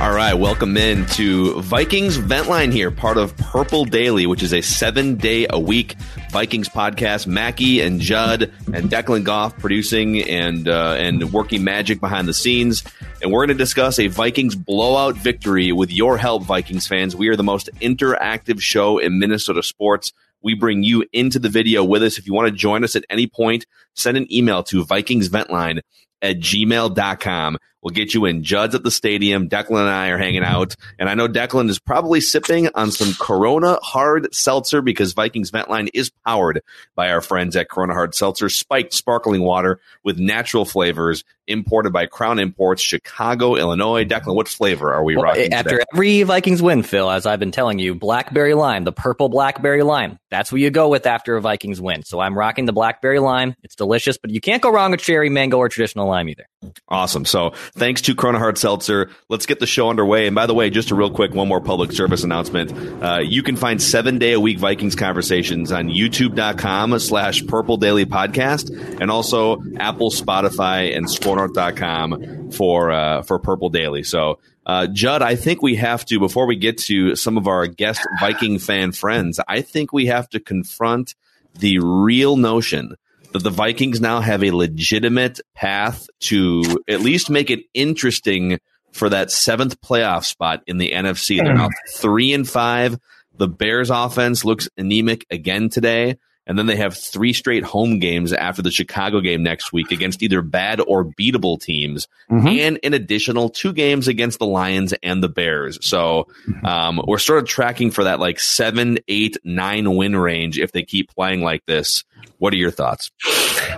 All right, welcome in to Vikings Ventline here, part of Purple Daily, which is a seven day a week Vikings podcast. Mackey and Judd and Declan Goff producing and uh, and working magic behind the scenes. And we're going to discuss a Vikings blowout victory with your help, Vikings fans. We are the most interactive show in Minnesota sports. We bring you into the video with us. If you want to join us at any point, send an email to VikingsVentline at gmail.com. We'll get you in. Judd's at the stadium. Declan and I are hanging out. And I know Declan is probably sipping on some Corona Hard Seltzer because Vikings Ventline is powered by our friends at Corona Hard Seltzer, spiked sparkling water with natural flavors imported by Crown Imports, Chicago, Illinois. Declan, what flavor are we well, rocking? After today? every Vikings win, Phil, as I've been telling you, blackberry lime, the purple blackberry lime. That's what you go with after a Vikings win. So I'm rocking the blackberry lime. It's delicious, but you can't go wrong with cherry, mango, or traditional lime either. Awesome. So thanks to Corona Hard Seltzer. Let's get the show underway. And by the way, just a real quick, one more public service announcement. Uh, you can find seven day a week Vikings conversations on youtube.com slash purple daily podcast and also Apple, Spotify, and scorenorth.com for, uh, for Purple Daily. So, uh, Judd, I think we have to, before we get to some of our guest Viking fan friends, I think we have to confront the real notion that the Vikings now have a legitimate path to at least make it interesting for that seventh playoff spot in the NFC. They're now three and five. The Bears offense looks anemic again today. And then they have three straight home games after the Chicago game next week against either bad or beatable teams, mm-hmm. and an additional two games against the Lions and the Bears. So mm-hmm. um, we're sort of tracking for that like seven, eight, nine win range if they keep playing like this. What are your thoughts?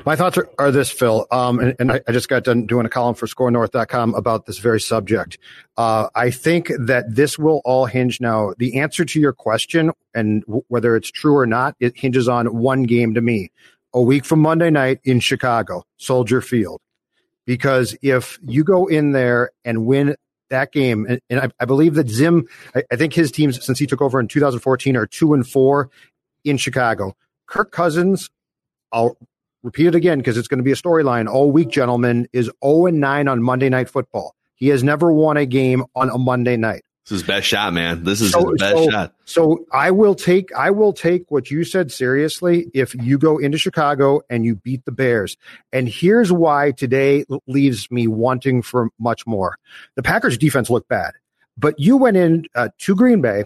My thoughts are, are this, Phil. Um, and, and I, I, just got done doing a column for ScoreNorth.com about this very subject. Uh, I think that this will all hinge now. The answer to your question, and w- whether it's true or not, it hinges on one game to me. A week from Monday night in Chicago, Soldier Field. Because if you go in there and win that game, and, and I, I, believe that Zim, I, I think his teams since he took over in 2014 are two and four in Chicago. Kirk Cousins I'll repeat it again because it's going to be a storyline all week, gentlemen, is 0 and 9 on Monday Night Football. He has never won a game on a Monday night. This is best shot, man. This is so, his best so, shot. So I will take I will take what you said seriously if you go into Chicago and you beat the Bears. And here's why today leaves me wanting for much more. The Packers defense looked bad, but you went in uh, to Green Bay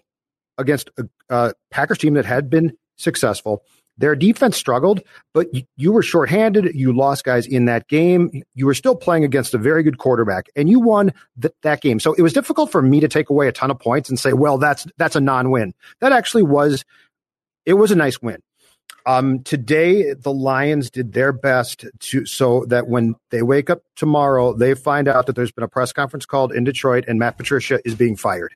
against a, a Packers team that had been successful their defense struggled, but you were shorthanded. You lost guys in that game. You were still playing against a very good quarterback, and you won th- that game. So it was difficult for me to take away a ton of points and say, "Well, that's that's a non-win." That actually was. It was a nice win. Um, today, the Lions did their best to so that when they wake up tomorrow, they find out that there's been a press conference called in Detroit, and Matt Patricia is being fired.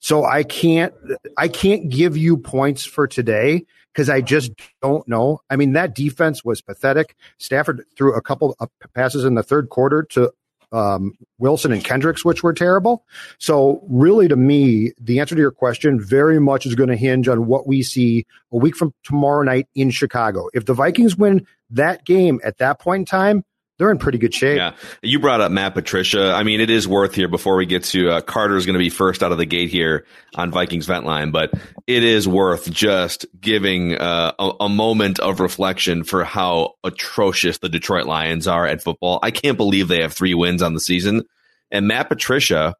So I can't I can't give you points for today because I just don't know. I mean, that defense was pathetic. Stafford threw a couple of passes in the third quarter to um, Wilson and Kendricks, which were terrible. So, really, to me, the answer to your question very much is going to hinge on what we see a week from tomorrow night in Chicago. If the Vikings win that game at that point in time, they're in pretty good shape. Yeah, you brought up Matt Patricia. I mean, it is worth here before we get to uh, Carter is going to be first out of the gate here on Vikings Vent Line, but it is worth just giving uh, a, a, moment of reflection for how atrocious the Detroit Lions are at football. I can't believe they have three wins on the season, and Matt Patricia.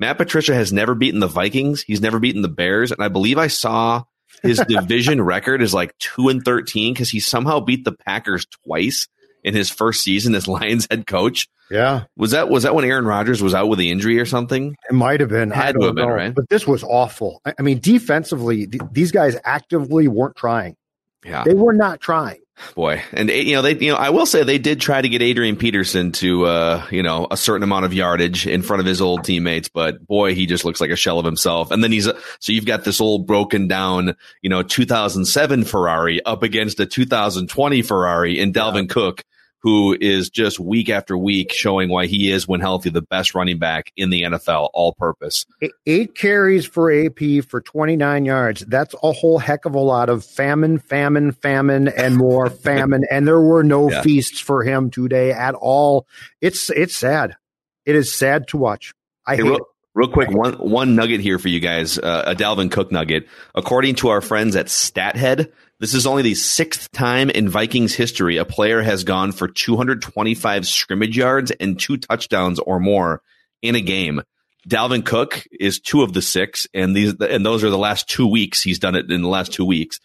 Matt Patricia has never beaten the Vikings. He's never beaten the Bears, and I believe I saw his division record is like two and thirteen because he somehow beat the Packers twice in his first season as Lions head coach. Yeah, was that was that when Aaron Rodgers was out with the injury or something? It might have been. Had to have been, right? But this was awful. I mean, defensively, th- these guys actively weren't trying. Yeah, they were not trying. Boy, and you know they, you know, I will say they did try to get Adrian Peterson to, uh, you know, a certain amount of yardage in front of his old teammates, but boy, he just looks like a shell of himself. And then he's so you've got this old broken down, you know, 2007 Ferrari up against a 2020 Ferrari in Dalvin yeah. Cook, who is just week after week showing why he is, when healthy, the best running back in the NFL, all purpose. Eight carries for AP for 29 yards. That's a whole heck of a lot of famine, famine, famine, and more famine. And there were no yeah. feasts for him today at all. It's it's sad. It is sad to watch. I hey, hate real. Real quick, one one nugget here for you guys, uh, a Dalvin Cook nugget. According to our friends at StatHead, this is only the sixth time in Vikings history a player has gone for 225 scrimmage yards and two touchdowns or more in a game. Dalvin Cook is two of the six, and these and those are the last two weeks. He's done it in the last two weeks.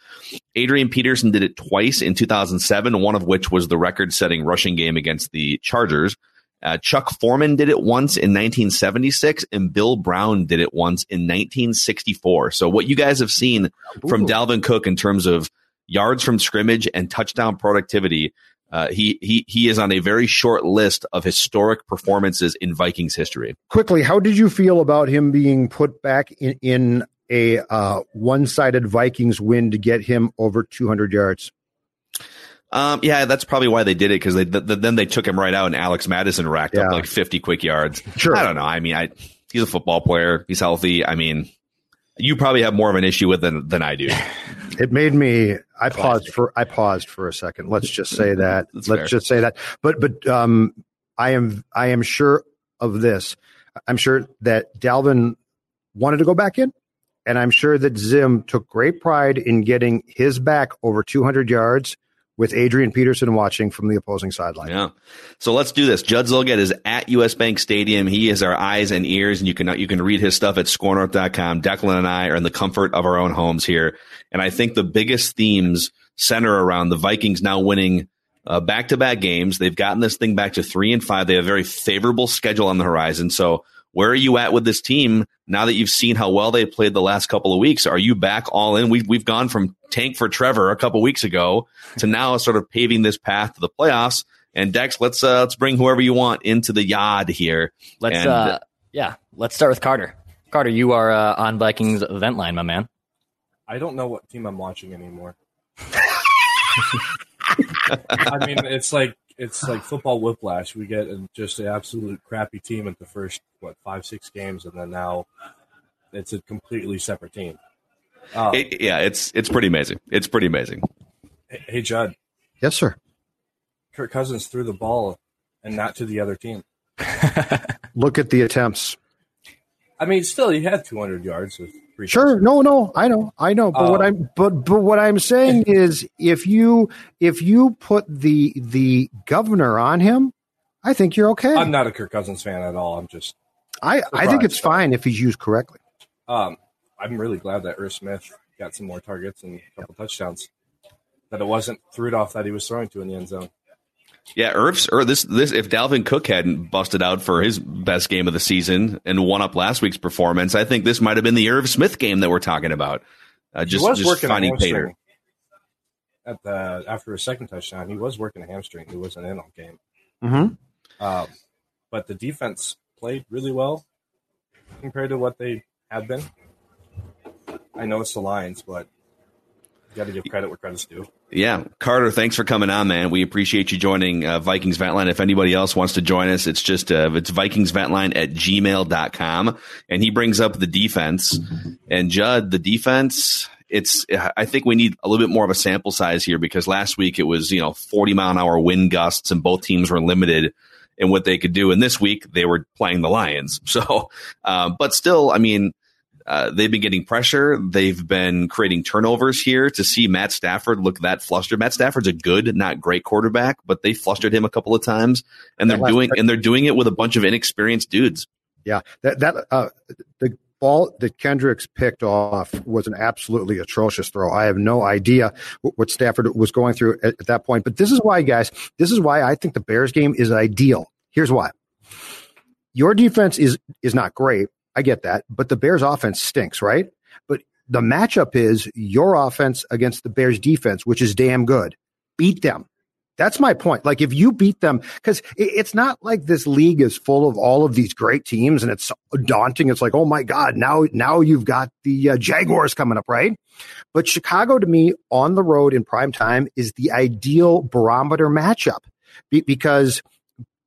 Adrian Peterson did it twice in 2007, one of which was the record-setting rushing game against the Chargers. Uh, Chuck Foreman did it once in 1976, and Bill Brown did it once in 1964. So what you guys have seen Ooh. from Dalvin Cook in terms of yards from scrimmage and touchdown productivity. Uh, he he he is on a very short list of historic performances in Vikings history. Quickly, how did you feel about him being put back in, in a uh, one-sided Vikings win to get him over 200 yards? Um, yeah, that's probably why they did it because they th- then they took him right out and Alex Mattison racked yeah. up like 50 quick yards. Sure, I don't know. I mean, I he's a football player. He's healthy. I mean, you probably have more of an issue with than than I do. It made me. I paused for. I paused for a second. Let's just say that. Let's fair. just say that. But but um, I am I am sure of this. I'm sure that Dalvin wanted to go back in, and I'm sure that Zim took great pride in getting his back over 200 yards with Adrian Peterson watching from the opposing sideline. Yeah. So let's do this. Judd Zulgad is at US Bank Stadium. He is our eyes and ears, and you can you can read his stuff at scorenorth.com. Declan and I are in the comfort of our own homes here. And I think the biggest themes center around the Vikings now winning back to back games. They've gotten this thing back to three and five. They have a very favorable schedule on the horizon. So where are you at with this team now that you've seen how well they played the last couple of weeks? Are you back all in? We've, we've gone from tank for Trevor a couple weeks ago to now sort of paving this path to the playoffs. And Dex, let's uh, let's bring whoever you want into the yard here. Let's and, uh, yeah, let's start with Carter. Carter, you are uh, on Vikings Vent Line, my man. I don't know what team I'm watching anymore. I mean, it's like it's like football whiplash. We get just an absolute crappy team at the first what five six games, and then now it's a completely separate team. Um, it, yeah, it's it's pretty amazing. It's pretty amazing. Hey, hey, Judd. Yes, sir. Kirk Cousins threw the ball and not to the other team. Look at the attempts. I mean, still, he had 200 yards with Sure, no, no, I know, I know, but uh, what I'm, but but what I'm saying is, if you if you put the the governor on him, I think you're okay. I'm not a Kirk Cousins fan at all. I'm just, I I think it's fine if he's used correctly. Um, I'm really glad that Irv Smith got some more targets and a couple touchdowns. That it wasn't Rudolph that he was throwing to in the end zone. Yeah, Irv's or this this if Dalvin Cook hadn't busted out for his best game of the season and won up last week's performance, I think this might have been the Irv Smith game that we're talking about. Uh, just just finding Pater. At the after a second touchdown, he was working a hamstring. He wasn't in all game. Mm-hmm. Um, but the defense played really well compared to what they have been. I know it's the Lions, but you got to give credit where credit's due. Yeah. Carter, thanks for coming on, man. We appreciate you joining uh, Vikings Ventline. If anybody else wants to join us, it's just, uh, it's vikingsventline at gmail.com. And he brings up the defense. And Judd, the defense, it's I think we need a little bit more of a sample size here because last week it was you know 40 mile an hour wind gusts and both teams were limited in what they could do. And this week they were playing the Lions. So, uh, but still, I mean, uh, they've been getting pressure. They've been creating turnovers here to see Matt Stafford look that flustered. Matt Stafford's a good, not great quarterback, but they flustered him a couple of times, and they're doing and they're doing it with a bunch of inexperienced dudes. Yeah, that that uh, the ball that Kendricks picked off was an absolutely atrocious throw. I have no idea what Stafford was going through at, at that point. But this is why, guys, this is why I think the Bears game is ideal. Here's why. Your defense is is not great. I get that, but the Bears offense stinks, right? But the matchup is your offense against the Bears defense, which is damn good. Beat them. That's my point. Like if you beat them, because it's not like this league is full of all of these great teams and it's daunting. It's like, oh my god, now now you've got the uh, Jaguars coming up, right? But Chicago, to me, on the road in prime time is the ideal barometer matchup be- because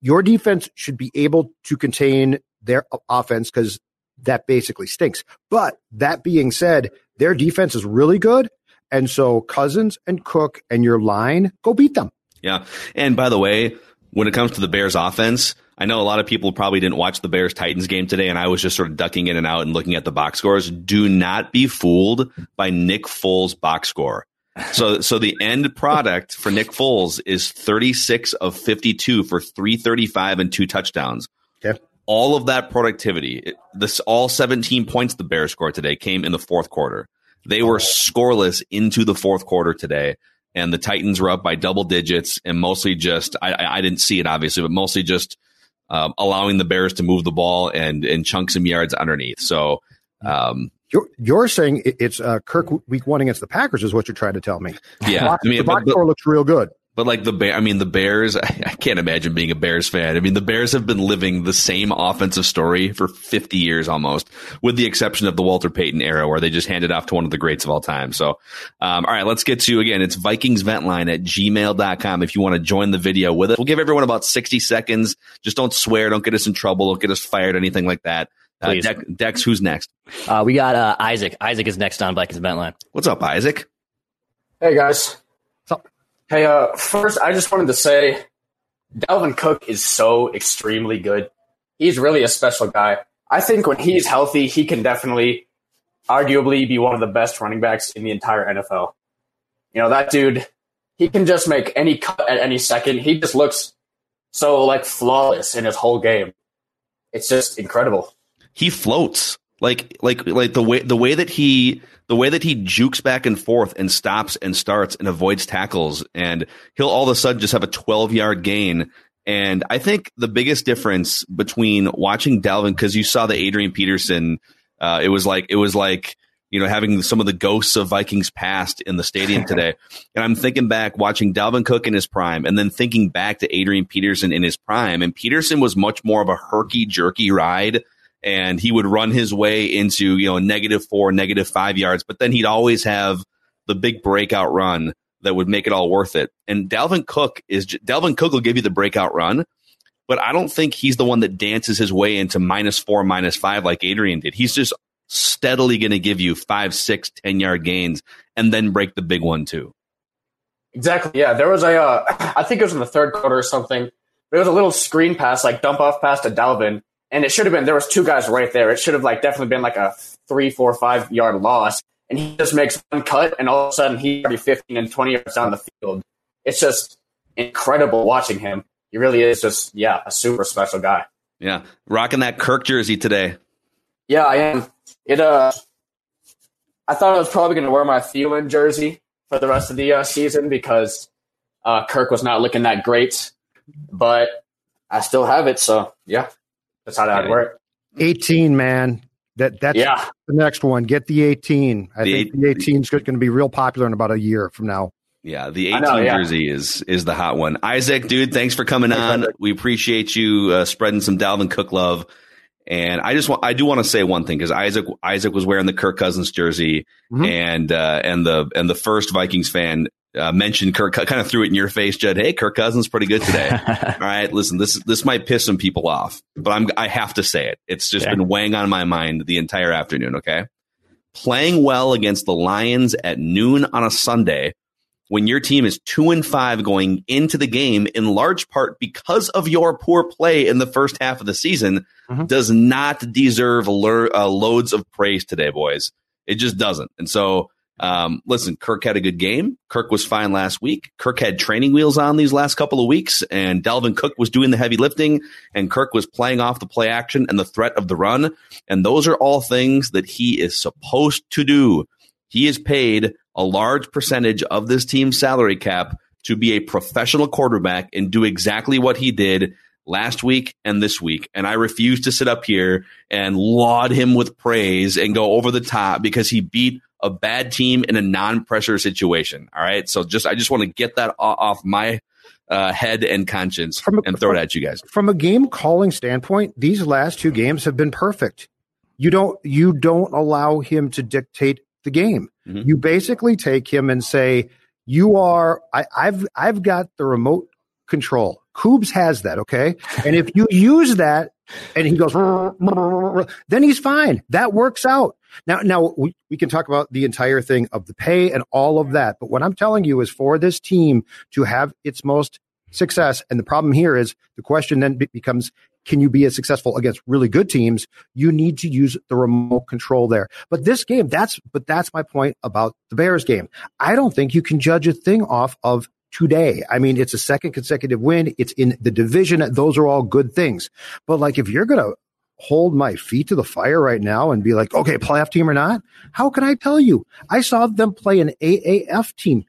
your defense should be able to contain their offense because that basically stinks. But that being said, their defense is really good. And so Cousins and Cook and your line, go beat them. Yeah. And by the way, when it comes to the Bears offense, I know a lot of people probably didn't watch the Bears Titans game today, and I was just sort of ducking in and out and looking at the box scores. Do not be fooled by Nick Foles' box score. So, so the end product for Nick Foles is 36 of 52 for 335 and two touchdowns. Okay. All of that productivity, this all 17 points the Bears scored today came in the fourth quarter. They were scoreless into the fourth quarter today and the Titans were up by double digits and mostly just I, I didn't see it obviously, but mostly just um, allowing the Bears to move the ball and and chunk some yards underneath. So um, you're, you're saying it's uh, Kirk week one against the Packers is what you're trying to tell me. Yeah, I mean, the box score looks real good. But like the bear, I mean, the Bears, I, I can't imagine being a Bears fan. I mean, the Bears have been living the same offensive story for 50 years almost, with the exception of the Walter Payton era where they just handed off to one of the greats of all time. So, um, all right, let's get to again, it's Vikings vent line at gmail.com if you want to join the video with us. We'll give everyone about 60 seconds. Just don't swear. Don't get us in trouble. Don't get us fired, anything like that. Uh, Dex, Dex, who's next? Uh, we got uh, Isaac. Isaac is next on Vikings Ventline. What's up, Isaac? Hey, guys. Hey, uh, first, I just wanted to say Dalvin Cook is so extremely good. He's really a special guy. I think when he's healthy, he can definitely, arguably, be one of the best running backs in the entire NFL. You know, that dude, he can just make any cut at any second. He just looks so, like, flawless in his whole game. It's just incredible. He floats. Like, like, like the way, the way that he, the way that he jukes back and forth and stops and starts and avoids tackles, and he'll all of a sudden just have a 12 yard gain. And I think the biggest difference between watching Dalvin, because you saw the Adrian Peterson, uh, it was like, it was like, you know, having some of the ghosts of Vikings past in the stadium today. and I'm thinking back watching Dalvin Cook in his prime and then thinking back to Adrian Peterson in his prime. And Peterson was much more of a herky jerky ride and he would run his way into, you know, negative four, negative five yards, but then he'd always have the big breakout run that would make it all worth it. And Dalvin Cook is Dalvin Cook will give you the breakout run, but I don't think he's the one that dances his way into minus four, minus five like Adrian did. He's just steadily going to give you five, six, ten yard gains and then break the big one too. Exactly. Yeah. There was a, uh, I think it was in the third quarter or something. There was a little screen pass, like dump off pass to Dalvin, and it should have been there was two guys right there. It should have like definitely been like a three, four, five yard loss. And he just makes one cut, and all of a sudden he's already 15 and 20 yards down the field. It's just incredible watching him. He really is just yeah a super special guy. Yeah, rocking that Kirk jersey today. Yeah, I am. It uh, I thought I was probably going to wear my Thielen jersey for the rest of the uh, season because uh, Kirk was not looking that great, but I still have it. So yeah, that's how that would work. 18, man. That that's yeah. the next one. Get the 18. I The think eight- the 18 is going to be real popular in about a year from now. Yeah, the 18 know, yeah. jersey is is the hot one. Isaac, dude, thanks for coming on. We appreciate you uh, spreading some Dalvin Cook love. And I just want I do want to say one thing because Isaac Isaac was wearing the Kirk Cousins jersey, Mhm. and uh, and the and the first Vikings fan uh, mentioned Kirk, kind of threw it in your face, Judd. Hey, Kirk Cousins, pretty good today. All right, listen, this this might piss some people off, but I'm I have to say it. It's just Okay. been weighing on my mind the entire afternoon. Okay, playing well against the Lions at noon on a Sunday when your team is two and five going into the game in large part because of your poor play in the first half of the season mm-hmm. does not deserve lo- uh, loads of praise today, boys. It just doesn't. And so, um, listen, Kirk had a good game. Kirk was fine last week. Kirk had training wheels on these last couple of weeks, and Dalvin Cook was doing the heavy lifting, and Kirk was playing off the play action and the threat of the run. And those are all things that he is supposed to do. He is paid a large percentage of this team's salary cap to be a professional quarterback and do exactly what he did last week and this week. And I refuse to sit up here and laud him with praise and go over the top because he beat a bad team in a non-pressure situation. All right. So just, I just want to get that off my uh, head and conscience a, and throw from, it at you guys. From a game calling standpoint, these last two games have been perfect. You don't, you don't allow him to dictate the game. Mm-hmm. You basically take him and say, "You are. I, I've I've got the remote control. Kubes has that, okay? And if you use that, and he goes, then he's fine. That works out. Now, now we, we can talk about the entire thing of the pay and all of that. But what I'm telling you is for this team to have its most success, and the problem here is the question then becomes, can you be as successful against really good teams? You need to use the remote control there. But this game, that's, but that's my point about the Bears game. I don't think you can judge a thing off of today. I mean, it's a second consecutive win. It's in the division. Those are all good things. But like, if you're going to hold my feet to the fire right now and be like, okay, playoff team or not, how can I tell you? I saw them play an AAF team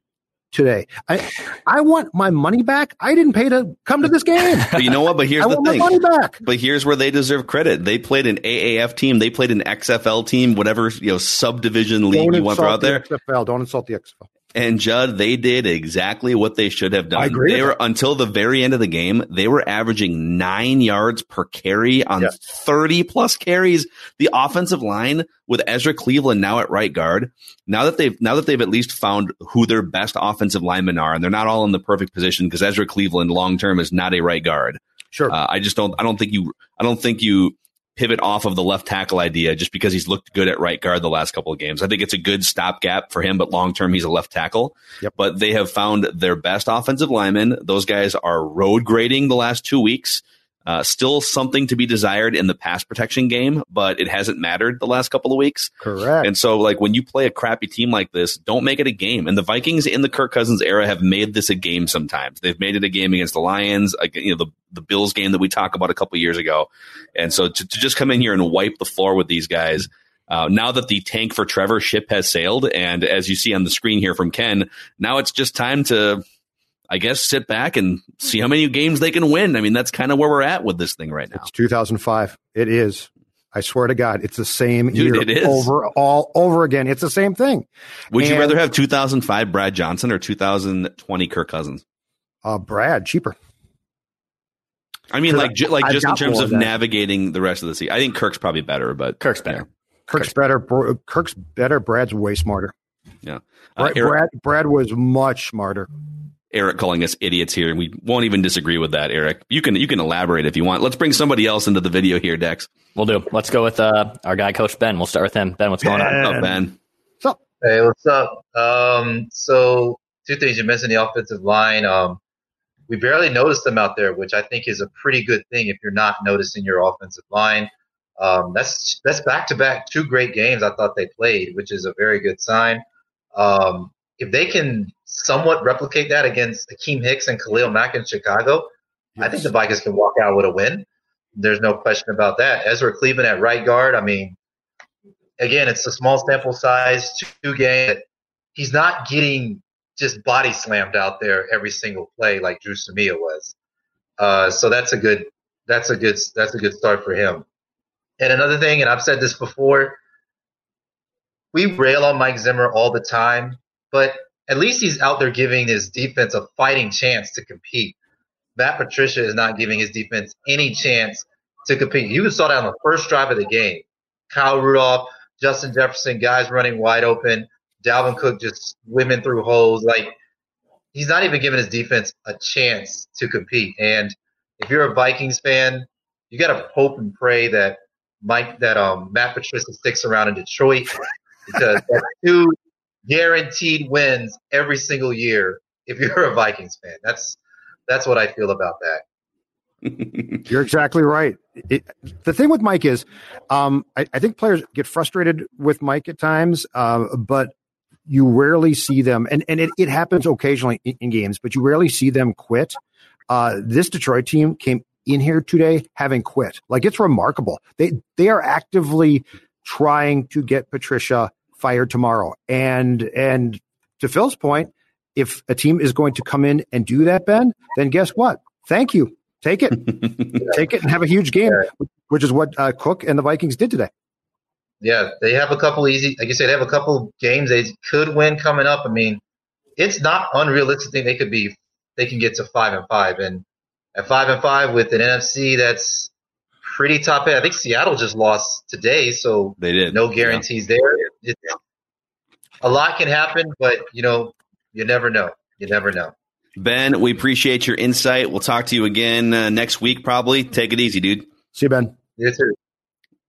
today. I I want my money back. I didn't pay to come to this game. But you know what? But here's the thing. money back. But here's where they deserve credit. They played an AAF team. They played an XFL team. Whatever you know subdivision league Don't you want to throw out there. XFL. Don't insult the XFL. And Judd, they did exactly what they should have done. I agree. They were until the very end of the game, they were averaging nine yards per carry on yes. 30 plus carries. The offensive line with Ezra Cleveland now at right guard, now that they've now that they've at least found who their best offensive linemen are, and they're not all in the perfect position because Ezra Cleveland long term is not a right guard. Sure. Uh, I just don't I don't think you I don't think you pivot off of the left tackle idea just because he's looked good at right guard the last couple of games. I think it's a good stopgap for him, but long term he's a left tackle. Yep. But they have found their best offensive linemen. Those guys are road grading the last two weeks. Uh, still something to be desired in the pass protection game, but it hasn't mattered the last couple of weeks. Correct. And so, like, when you play a crappy team like this, don't make it a game. And the Vikings in the Kirk Cousins era have made this a game sometimes. They've made it a game against the Lions, you know, the, the Bills game that we talked about a couple years ago. And so to, to just come in here and wipe the floor with these guys, uh, now that the tank for Trevor ship has sailed, and as you see on the screen here from Ken, now it's just time to I guess sit back and see how many games they can win. I mean, that's kind of where we're at with this thing right now. It's 2005. It is. I swear to God, it's the same Dude, year it is. over all over again. It's the same thing. Would and, you rather have 2005 Brad Johnson or 2020 Kirk Cousins? Uh, Brad, cheaper. I mean, like, like I've just in terms of navigating the rest of the season, I think Kirk's probably better, but Kirk's better. Yeah. Kirk's, Kirk's better. Kirk's better. Brad's way smarter. Yeah, uh, Brad, Brad, Brad was much smarter. Eric calling us idiots here, and we won't even disagree with that, Eric. You can you can elaborate if you want. Let's bring somebody else into the video here, Dex. We'll do. Let's go with uh, our guy, Coach Ben. We'll start with him. Ben, what's going on? What's up, Ben? What's up? Hey, what's up? Um, so two things you mentioned the offensive line. Um, we barely noticed them out there, which I think is a pretty good thing if you're not noticing your offensive line. Um, that's that's back to back two great games I thought they played, which is a very good sign. Um, if they can somewhat replicate that against Akiem Hicks and Khalil Mack in Chicago, yes. I think the Vikings can walk out with a win. There's no question about that. Ezra Cleveland at right guard. I mean, again, it's a small sample size, two game. He's not getting just body slammed out there every single play like Dru Samia was. Uh, so that's a good that's a good that's a good start for him. And another thing, and I've said this before, we rail on Mike Zimmer all the time, but at least he's out there giving his defense a fighting chance to compete. Matt Patricia is not giving his defense any chance to compete. You saw that on the first drive of the game. Kyle Rudolph, Justin Jefferson, guys running wide open. Dalvin Cook just swimming through holes. Like he's not even giving his defense a chance to compete. And if you're a Vikings fan, you got to hope and pray that Mike that um Matt Patricia sticks around in Detroit because that's two guaranteed wins every single year if you're a Vikings fan. That's that's what I feel about that. You're exactly right. It, the thing with Mike is, um, I, I, think players get frustrated with Mike at times, uh, but you rarely see them, and, and it, it happens occasionally in, in, games, but you rarely see them quit. Uh, this Detroit team came in here today having quit. Like it's remarkable. They they are actively trying to get Patricia fired tomorrow. And and to Phil's point, if a team is going to come in and do that, Ben, then guess what? Thank you. Take it. Take it and have a huge game, which is what uh, Cook and the Vikings did today. Yeah, they have a couple easy, like you said, they have a couple games they could win coming up. I mean, it's not unrealistic. They could be, they can get to five and five, and at five and five with an NFC that's pretty top end. I think Seattle just lost today, so they did. No guarantees yeah. there. It, a lot can happen, but you know, you never know. You never know. Ben, we appreciate your insight. We'll talk to you again uh, next week, probably. Take it easy, dude. See you, Ben. You too.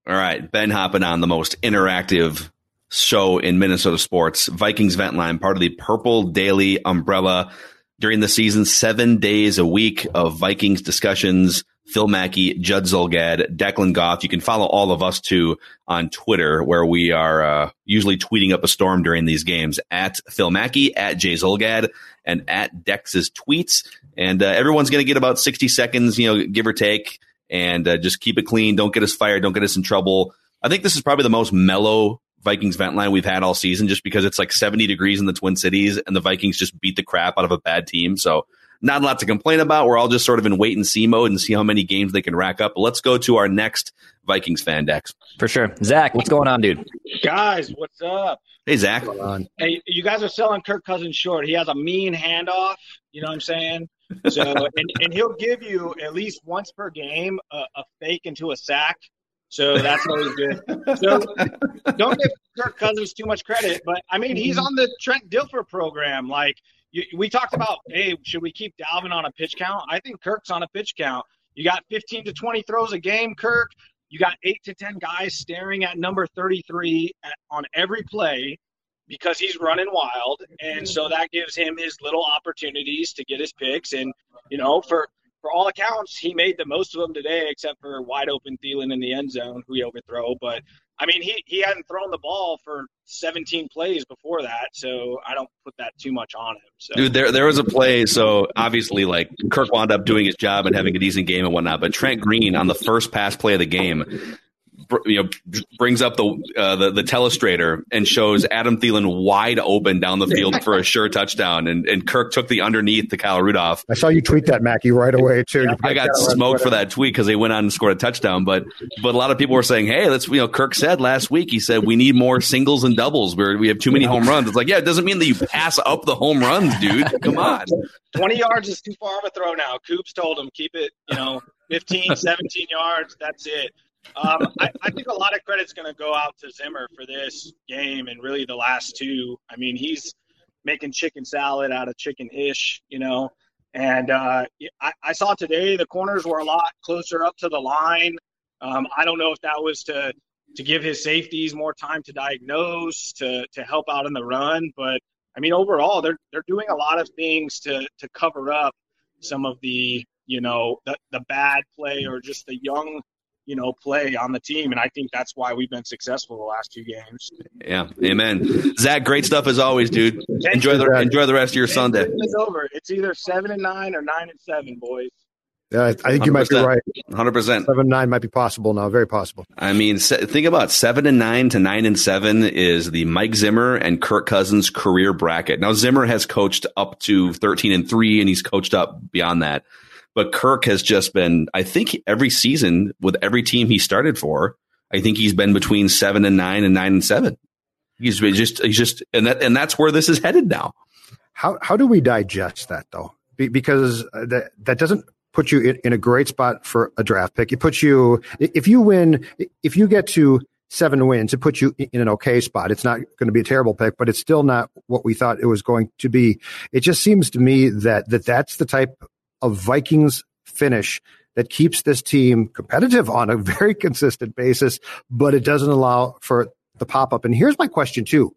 All right, Ben hopping on the most interactive show in Minnesota sports, Vikings Vent Line, part of the Purple Daily umbrella. During the season, seven days a week of Vikings discussions. Phil Mackey, Judd Zulgad, Declan Goff. You can follow all of us too on Twitter, where we are uh, usually tweeting up a storm during these games at Phil Mackey, at Jay Zulgad, and at Dex's tweets. And uh, everyone's going to get about 60 seconds, you know, give or take and uh, just keep it clean. Don't get us fired. Don't get us in trouble. I think this is probably the most mellow Vikings vent line we've had all season, just because it's like 70 degrees in the Twin Cities, and the Vikings just beat the crap out of a bad team. So not a lot to complain about. We're all just sort of in wait and see mode and see how many games they can rack up. But let's go to our next Vikings fan, Dex. For sure, Zach, what's going on, dude? Guys, what's up? Hey, Zach. Hey, you guys are selling Kirk Cousins short. He has a mean handoff. You know what I'm saying? So, and, and he'll give you at least once per game a, a fake into a sack. So that's always good. So don't give Kirk Cousins too much credit, but I mean he's on the Trent Dilfer program. Like you, we talked about, hey, should we keep Dalvin on a pitch count? I think Kirk's on a pitch count. You got 15 to 20 throws a game, Kirk. You got eight to 10 guys staring at number 33 at, on every play because he's running wild, and so that gives him his little opportunities to get his picks. And you know, for for all accounts, he made the most of them today, except for wide open Thielen in the end zone, who he overthrow. But I mean, he he hadn't thrown the ball for 17 plays before that, so I don't put that too much on him. So. Dude, there there was a play. So obviously, like Kirk wound up doing his job and having a decent game and whatnot. But Trent Green on the first pass play of the game you know brings up the uh, the, the telestrator and shows Adam Thielen wide open down the field for a sure touchdown, and, and Kirk took the underneath to Kyle Rudolph. I saw you tweet that Mackey right away too. I got smoked for that tweet because they went on and scored a touchdown, but but a lot of people were saying, hey, that's you know Kirk said last week he said we need more singles and doubles where we have too many home runs. It's like yeah, it doesn't mean that you pass up the home runs, dude. Come on. 20 yards is too far of a throw now. Kubes told him keep it, you know, 15, 17 yards. That's it. Um, I, I, think a lot of credit's going to go out to Zimmer for this game and really the last two. I mean, he's making chicken salad out of chicken ish, you know. And uh, I, I, saw today the corners were a lot closer up to the line. Um, I don't know if that was to to give his safeties more time to diagnose, to to help out in the run, but I mean overall they're they're doing a lot of things to to cover up some of the you know the the bad play or just the young you know, play on the team. And I think that's why we've been successful the last two games. Yeah. Amen. Zach, great stuff as always, dude. Enjoy the enjoy the rest of your Sunday. It's over. It's either seven and nine or nine and seven, boys. Yeah, I think you might be right. Hundred percent. Seven nine might be possible now. Very possible. I mean, think about seven and nine to nine and seven is the Mike Zimmer and Kirk Cousins career bracket. Now Zimmer has coached up to thirteen and three, and he's coached up beyond that. But Kirk has just been, I think, every season with every team he started for, I think he's been between seven and nine and nine and seven. He's just, he's just, and that, and that's where this is headed now. How how do we digest that though? because uh, that that doesn't put you in, in a great spot for a draft pick. It puts you if you win, if you get to seven wins, it puts you in an okay spot. It's not going to be a terrible pick, but it's still not what we thought it was going to be. It just seems to me that that that's the type a Vikings finish that keeps this team competitive on a very consistent basis, but it doesn't allow for the pop up. And here's my question too.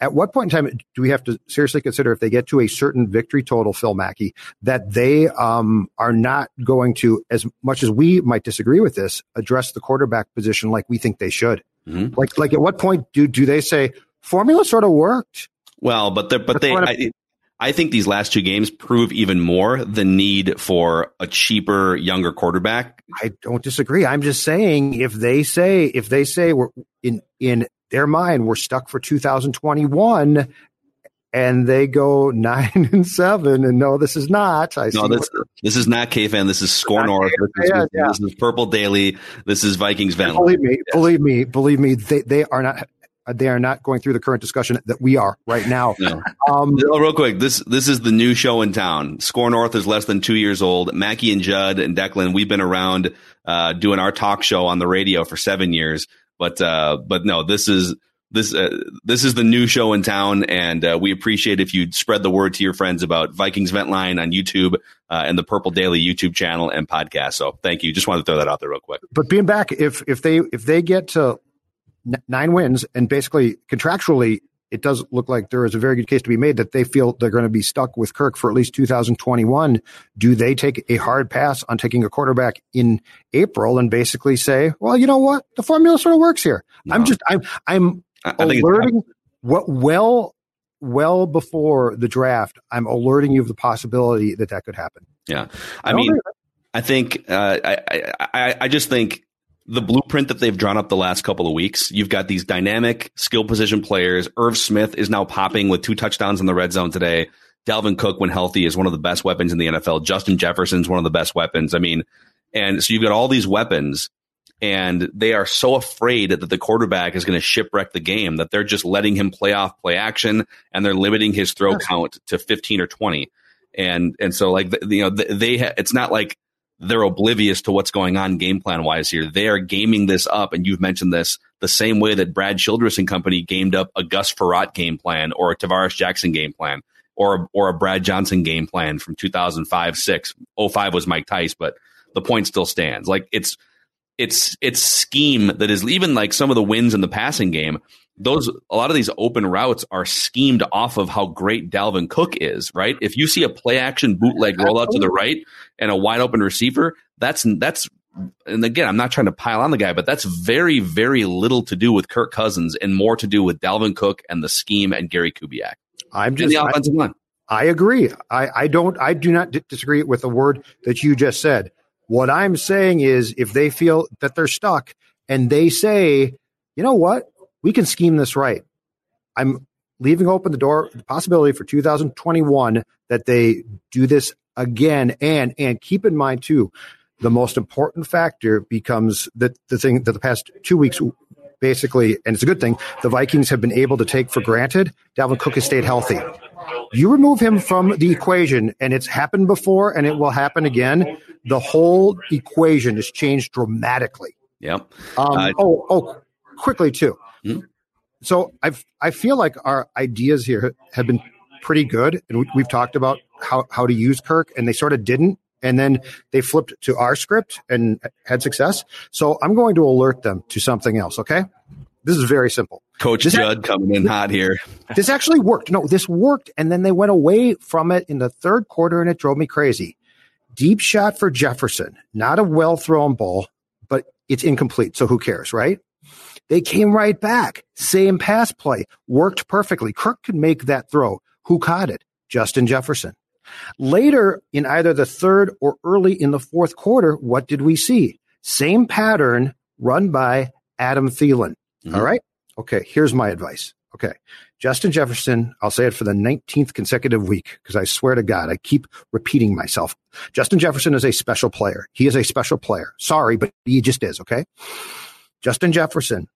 At what point in time do we have to seriously consider if they get to a certain victory total, Phil Mackey, that they um, are not going to, as much as we might disagree with this, address the quarterback position like we think they should? Mm-hmm. Like, like at what point do do they say formula sort of worked? Well, but but they, I, I think these last two games prove even more the need for a cheaper, younger quarterback. I don't disagree. I'm just saying if they say if they say we're in in their mind we're stuck for 2021 and they go nine and seven and no this is not I no this, this is not k-fan this is score north this, yeah, yeah. this is purple daily this is vikings van believe me yes. believe me believe me they, they are not they are not going through the current discussion that we are right now. No. Um, Real quick, this this is the new show in town. Score North is less than two years old. Mackey and Judd and Declan, we've been around uh, doing our talk show on the radio for seven years. But uh, but no, this is this uh, this is the new show in town, and uh, we appreciate if you spread the word to your friends about Vikings Vent Line on YouTube uh, and the Purple Daily YouTube channel and podcast. So thank you. Just wanted to throw that out there real quick. But being back, if if they if they get to nine wins, and basically contractually, it does look like there is a very good case to be made that they feel they're going to be stuck with Kirk for at least 2021. Do they take a hard pass on taking a quarterback in April and basically say, well, you know what? The formula sort of works here. No. I'm just, I'm, I'm I, alerting what well, well before the draft, I'm alerting you of the possibility that that could happen. Yeah. I, I mean, I think, uh, I, I, I just think the blueprint that they've drawn up the last couple of weeks. You've got these dynamic skill position players. Irv Smith is now popping with two touchdowns in the red zone today. Dalvin Cook, when healthy, is one of the best weapons in the NFL. Justin Jefferson's one of the best weapons. I mean, and so you've got all these weapons, and they are so afraid that the quarterback is going to shipwreck the game that they're just letting him play off play action, and they're limiting his throw count to 15 or 20. And and so like you know they ha- it's not like they're oblivious to what's going on game plan wise here. They are gaming this up, and you've mentioned this the same way that Brad Childress and company gamed up a Gus Frerotte game plan or a Tarvaris Jackson game plan or or a Brad Johnson game plan from 2005 6. 05 was Mike Tice, but the point still stands. Like it's it's it's scheme that is even like some of the wins in the passing game those a lot of these open routes are schemed off of how great Dalvin Cook is, right? If you see a play action bootleg rollout to the right and a wide open receiver, that's that's and again, I'm not trying to pile on the guy, but that's very, very little to do with Kirk Cousins and more to do with Dalvin Cook and the scheme and Gary Kubiak. I'm just the offensive I, line. I agree. I, I don't. I do not disagree with the word that you just said. What I'm saying is, if they feel that they're stuck and they say, you know what, we can scheme this right. I'm leaving open the door, the possibility for 2021 that they do this again. And, and keep in mind too, the most important factor becomes that the thing that the past two weeks basically, and it's a good thing, the Vikings have been able to take for granted. Dalvin Cook has stayed healthy. You remove him from the equation, and it's happened before, and it will happen again. The whole equation has changed dramatically. Yep. Um, uh, oh, oh, quickly too. Mm-hmm. So I I feel like our ideas here have been pretty good, and we, we've talked about how how to use Kirk, and they sort of didn't, and then they flipped to our script and had success. So I'm going to alert them to something else. Okay, this is very simple. Coach this Judd coming in hot here. This actually worked. No, this worked, and then they went away from it in the third quarter, and it drove me crazy. Deep shot for Jefferson, not a well thrown ball, but it's incomplete. So who cares, right? They came right back. Same pass play. Worked perfectly. Kirk could make that throw. Who caught it? Justin Jefferson. Later in either the third or early in the fourth quarter, what did we see? Same pattern run by Adam Thielen. Mm-hmm. All right. Okay. Here's my advice. Okay. Justin Jefferson, I'll say it for the 19th consecutive week because I swear to God, I keep repeating myself. Justin Jefferson is a special player. He is a special player. Sorry, but he just is. Okay. Justin Jefferson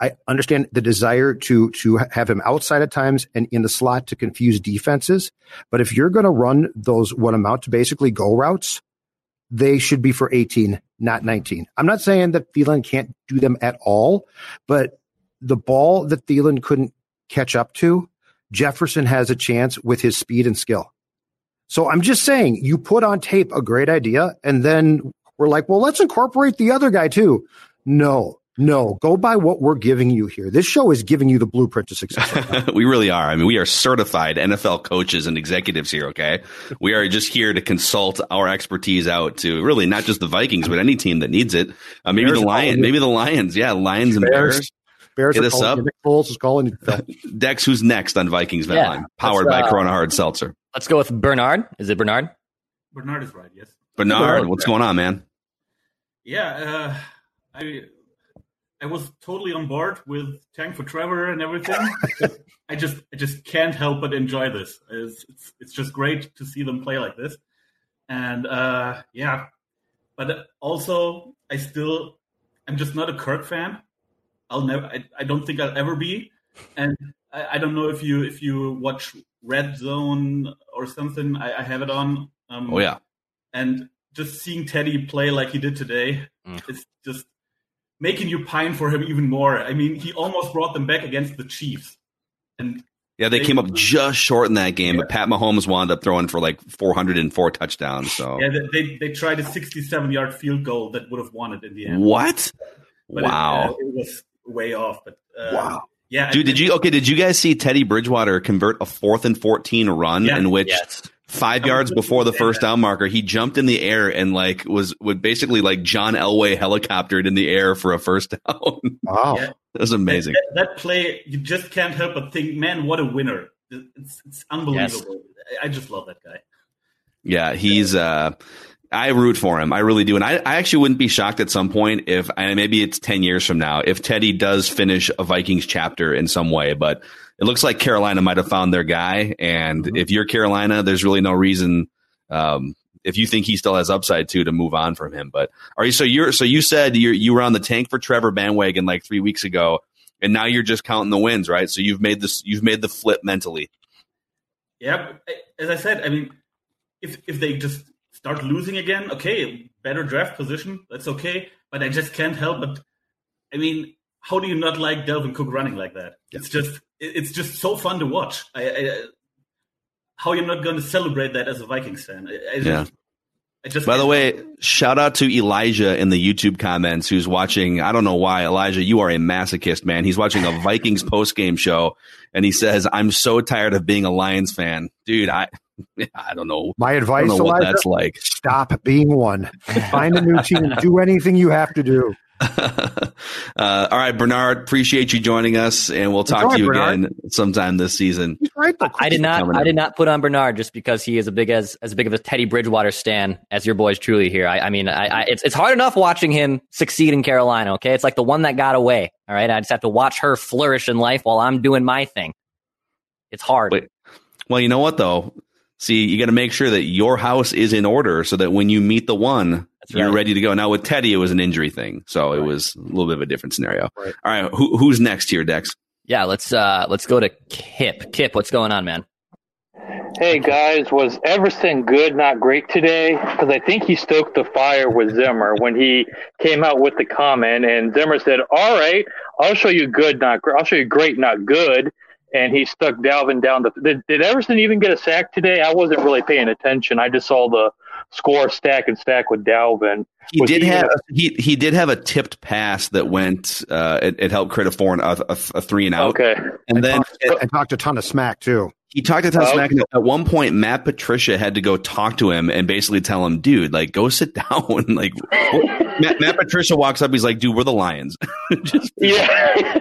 I understand the desire to to have him outside at times and in the slot to confuse defenses. But if you're going to run those what amount to basically go routes, they should be for 18, not 19. I'm not saying that Thielen can't do them at all, but the ball that Thielen couldn't catch up to, Jefferson has a chance with his speed and skill. So I'm just saying, you put on tape a great idea, and then we're like, well, let's incorporate the other guy too. No, No, go by what we're giving you here. This show is giving you the blueprint to success. we really are. I mean, we are certified NFL coaches and executives here. Okay, we are just here to consult our expertise out to really not just the Vikings, but any team that needs it. Uh, maybe Bears the Lions. Maybe the Lions. Yeah, Lions and Bears. Bears. Bears Hit us up. Nick Foles is calling Dex, who's next on Vikings yeah, Line? Powered by uh, Corona Hard Seltzer. Let's go with Bernard. Is it Bernard? Bernard is right. Yes. Bernard, what's going on, man? Yeah, uh, I I was totally on board with Tank for Trevor and everything. I just I just can't help but enjoy this. It's, it's, it's just great to see them play like this, and uh, yeah, but also I still I'm just not a Kirk fan. I'll never. I, I don't think I'll ever be. And I, I, don't know if you if you watch Red Zone or something. I, I have it on. Um, oh yeah. And just seeing Teddy play like he did today, mm. it's just making you pine for him even more. I mean, he almost brought them back against the Chiefs, and yeah, they, they came up just short in that game, yeah. but Pat Mahomes wound up throwing for like 404 touchdowns. So yeah, they they, they tried a 67 yard field goal that would have won it in the end. What? But wow, it, uh, it was way off. But uh, wow. Yeah, dude, did you okay? Did you guys see Teddy Bridgewater convert a fourth and fourteen run yeah, in which yes. Five yards before the first down marker, he jumped in the air and like was would basically like John Elway helicoptered in the air for a first down. Wow, yeah. that was amazing. That, that, play, you just can't help but think, man, what a winner! It's, it's unbelievable. Yes. I just love that guy. Yeah, he's uh I root for him. I really do. And I, I actually wouldn't be shocked at some point if, and maybe it's 10 years from now, if Teddy does finish a Vikings chapter in some way. But it looks like Carolina might have found their guy. And mm-hmm. if you're Carolina, there's really no reason, um, if you think he still has upside too to move on from him. But are you, so you're, so you said you you were on the tank for Trevor bandwagon like three weeks ago and now you're just counting the wins, right? So you've made this, you've made the flip mentally. Yeah. As I said, I mean, if, if they just start losing again, okay, better draft position, that's okay. But I just can't help but, I mean, how do you not like Dalvin Cook running like that? It's just, it's just so fun to watch. I, I, how you're not going to celebrate that as a Vikings fan? I, yeah. Just, By the way, shout out to Elijah in the YouTube comments who's watching. I don't know why, Elijah, you are a masochist, man. He's watching a Vikings post game show and he says, I'm so tired of being a Lions fan. Dude, I, I don't know. My advice, know Elijah, that's like. Stop being one. Find a new team. Do anything you have to do. uh, all right, Bernard, appreciate you joining us, and we'll talk to you Bernard. again sometime this season. Right, I did not. I did not put on Bernard just because he is a big as as big of a Teddy Bridgewater stan as your boys truly here. I, I mean, I, I, it's it's hard enough watching him succeed in Carolina. Okay, it's like the one that got away. All right, I just have to watch her flourish in life while I'm doing my thing. It's hard. Wait. Well, you know what though? See, you got to make sure that your house is in order so that when you meet the one, That's you're right. ready to go. Now with Teddy, it was an injury thing, so right. it was a little bit of a different scenario. Right. All right, who, who's next here, Dex? Yeah, let's uh let's go to Kip. Kip, what's going on, man? Hey guys, was Everson good, not great today? Because I think he stoked the fire with Zimmer when he came out with the comment, and Zimmer said, "All right, I'll show you good, not great. I'll show you great, not good." And he stuck Dalvin down the. Did, did Everson even get a sack today? I wasn't really paying attention. I just saw the score stack and stack with Dalvin. He Was did he have a, he he did have a tipped pass that went. Uh, it, it helped create a four and a, a, a three and out. Okay, and, and then talked, it, and talked a ton of smack too. He talked a ton of oh. smack. At one point, Matt Patricia had to go talk to him and basically tell him, "Dude, like, go sit down." like, Matt, Matt Patricia walks up. He's like, "Dude, we're the Lions." Just, yeah.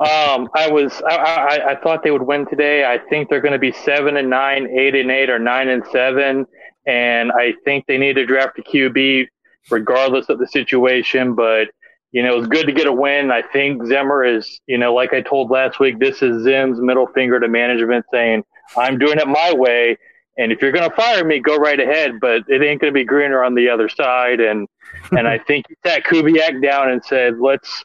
Um, I was I, I, I, thought they would win today. I think they're going to be seven and nine, eight and eight, or nine and seven, and I think they need to draft a QB regardless of the situation. But you know, it's good to get a win. I think Zimmer is, you know, like I told last week, this is Zim's middle finger to management saying, "I'm doing it my way." And if you're going to fire me, go right ahead, but it ain't going to be greener on the other side. And and I think he sat Kubiak down and said, "Let's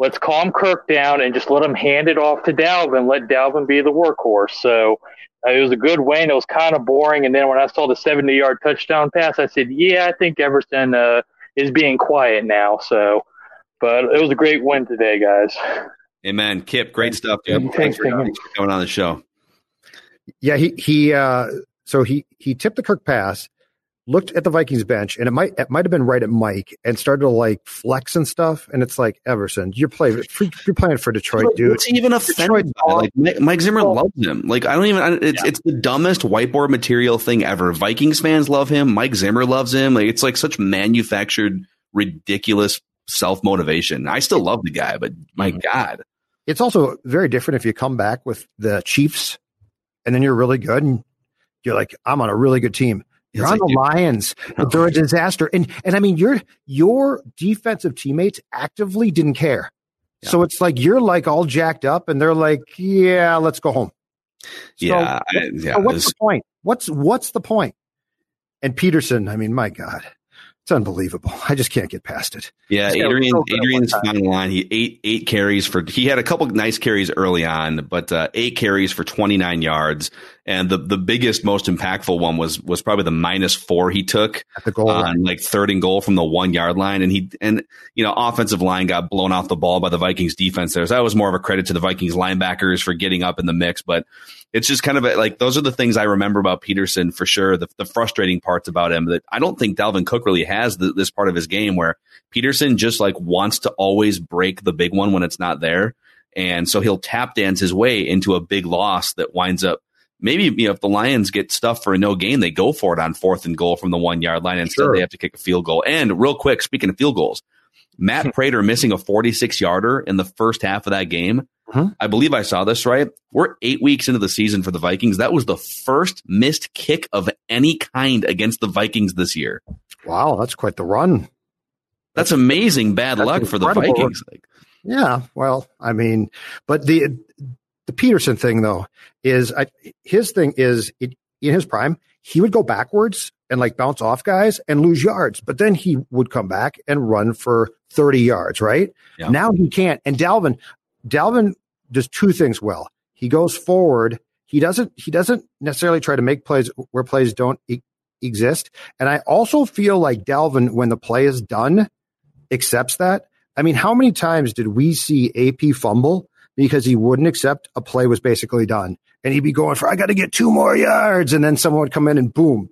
let's calm Kirk down and just let him hand it off to Dalvin. Let Dalvin be the workhorse. So uh, it was a good win. It was kind of boring. And then when I saw the 70 yard touchdown pass, I said, yeah, I think Everson uh, is being quiet now. So, but it was a great win today, guys. Amen. Kip, great stuff, dude. Thanks, for, thanks for coming on the show. Yeah, he, he, uh, so he, he tipped the Kirk pass looked at the Vikings bench, and it might it might have been right at Mike, and started to like flex and stuff. And it's like Everson, you're playing you're playing for Detroit, dude. What's even offended by? Like Mike, Mike Zimmer well, loves him. Like I don't even. It's yeah. it's the dumbest whiteboard material thing ever. Vikings fans love him. Mike Zimmer loves him. Like it's like such manufactured, ridiculous self motivation. I still love the guy, but my mm-hmm. God, it's also very different if you come back with the Chiefs, and then you're really good, and you're like, I'm on a really good team you're on the Lions. They're a disaster. And and I mean your your defensive teammates actively didn't care. Yeah. So it's like you're like all jacked up and they're like, yeah, let's go home. So, yeah, I, yeah. So what's the point? What's what's the point? And Peterson, I mean, my God. It's unbelievable. I just can't get past it. Yeah, Adrian. So Adrian's final line. He eight eight carries for. He had a couple nice carries early on, but uh, eight carries for twenty nine yards. And the the biggest, most impactful one was was probably the minus four he took at the goal on line. like third and goal from the one yard line. And he and you know offensive line got blown off the ball by the Vikings defense there. So that was more of a credit to the Vikings linebackers for getting up in the mix, but it's just kind of a, like those are the things I remember about Peterson for sure. The, the frustrating parts about him that I don't think Dalvin Cook really has the, this part of his game where Peterson just like wants to always break the big one when it's not there. And so he'll tap dance his way into a big loss that winds up maybe you know if the Lions get stuff for a no gain, they go for it on fourth and goal from the one yard line. Instead, sure. they have to kick a field goal. And real quick, speaking of field goals, Matt Prater missing a 46 yarder in the first half of that game Mm-hmm. I believe I saw this right. We're eight weeks into the season for the Vikings. That was the first missed kick of any kind against the Vikings this year. Wow, that's quite the run. That's, that's amazing bad that's luck for the Vikings. Yeah, well, I mean, but the the Peterson thing though is I, his thing is it, in his prime he would go backwards and like bounce off guys and lose yards, but then he would come back and run for 30 yards, right? Yeah. Now he can't. And Dalvin, Dalvin does two things well. He goes forward. He doesn't. He doesn't necessarily try to make plays where plays don't e- exist. And I also feel like Dalvin, when the play is done, accepts that. I mean, how many times did we see AP fumble because he wouldn't accept a play was basically done, and he'd be going for I got to get two more yards, and then someone would come in and boom,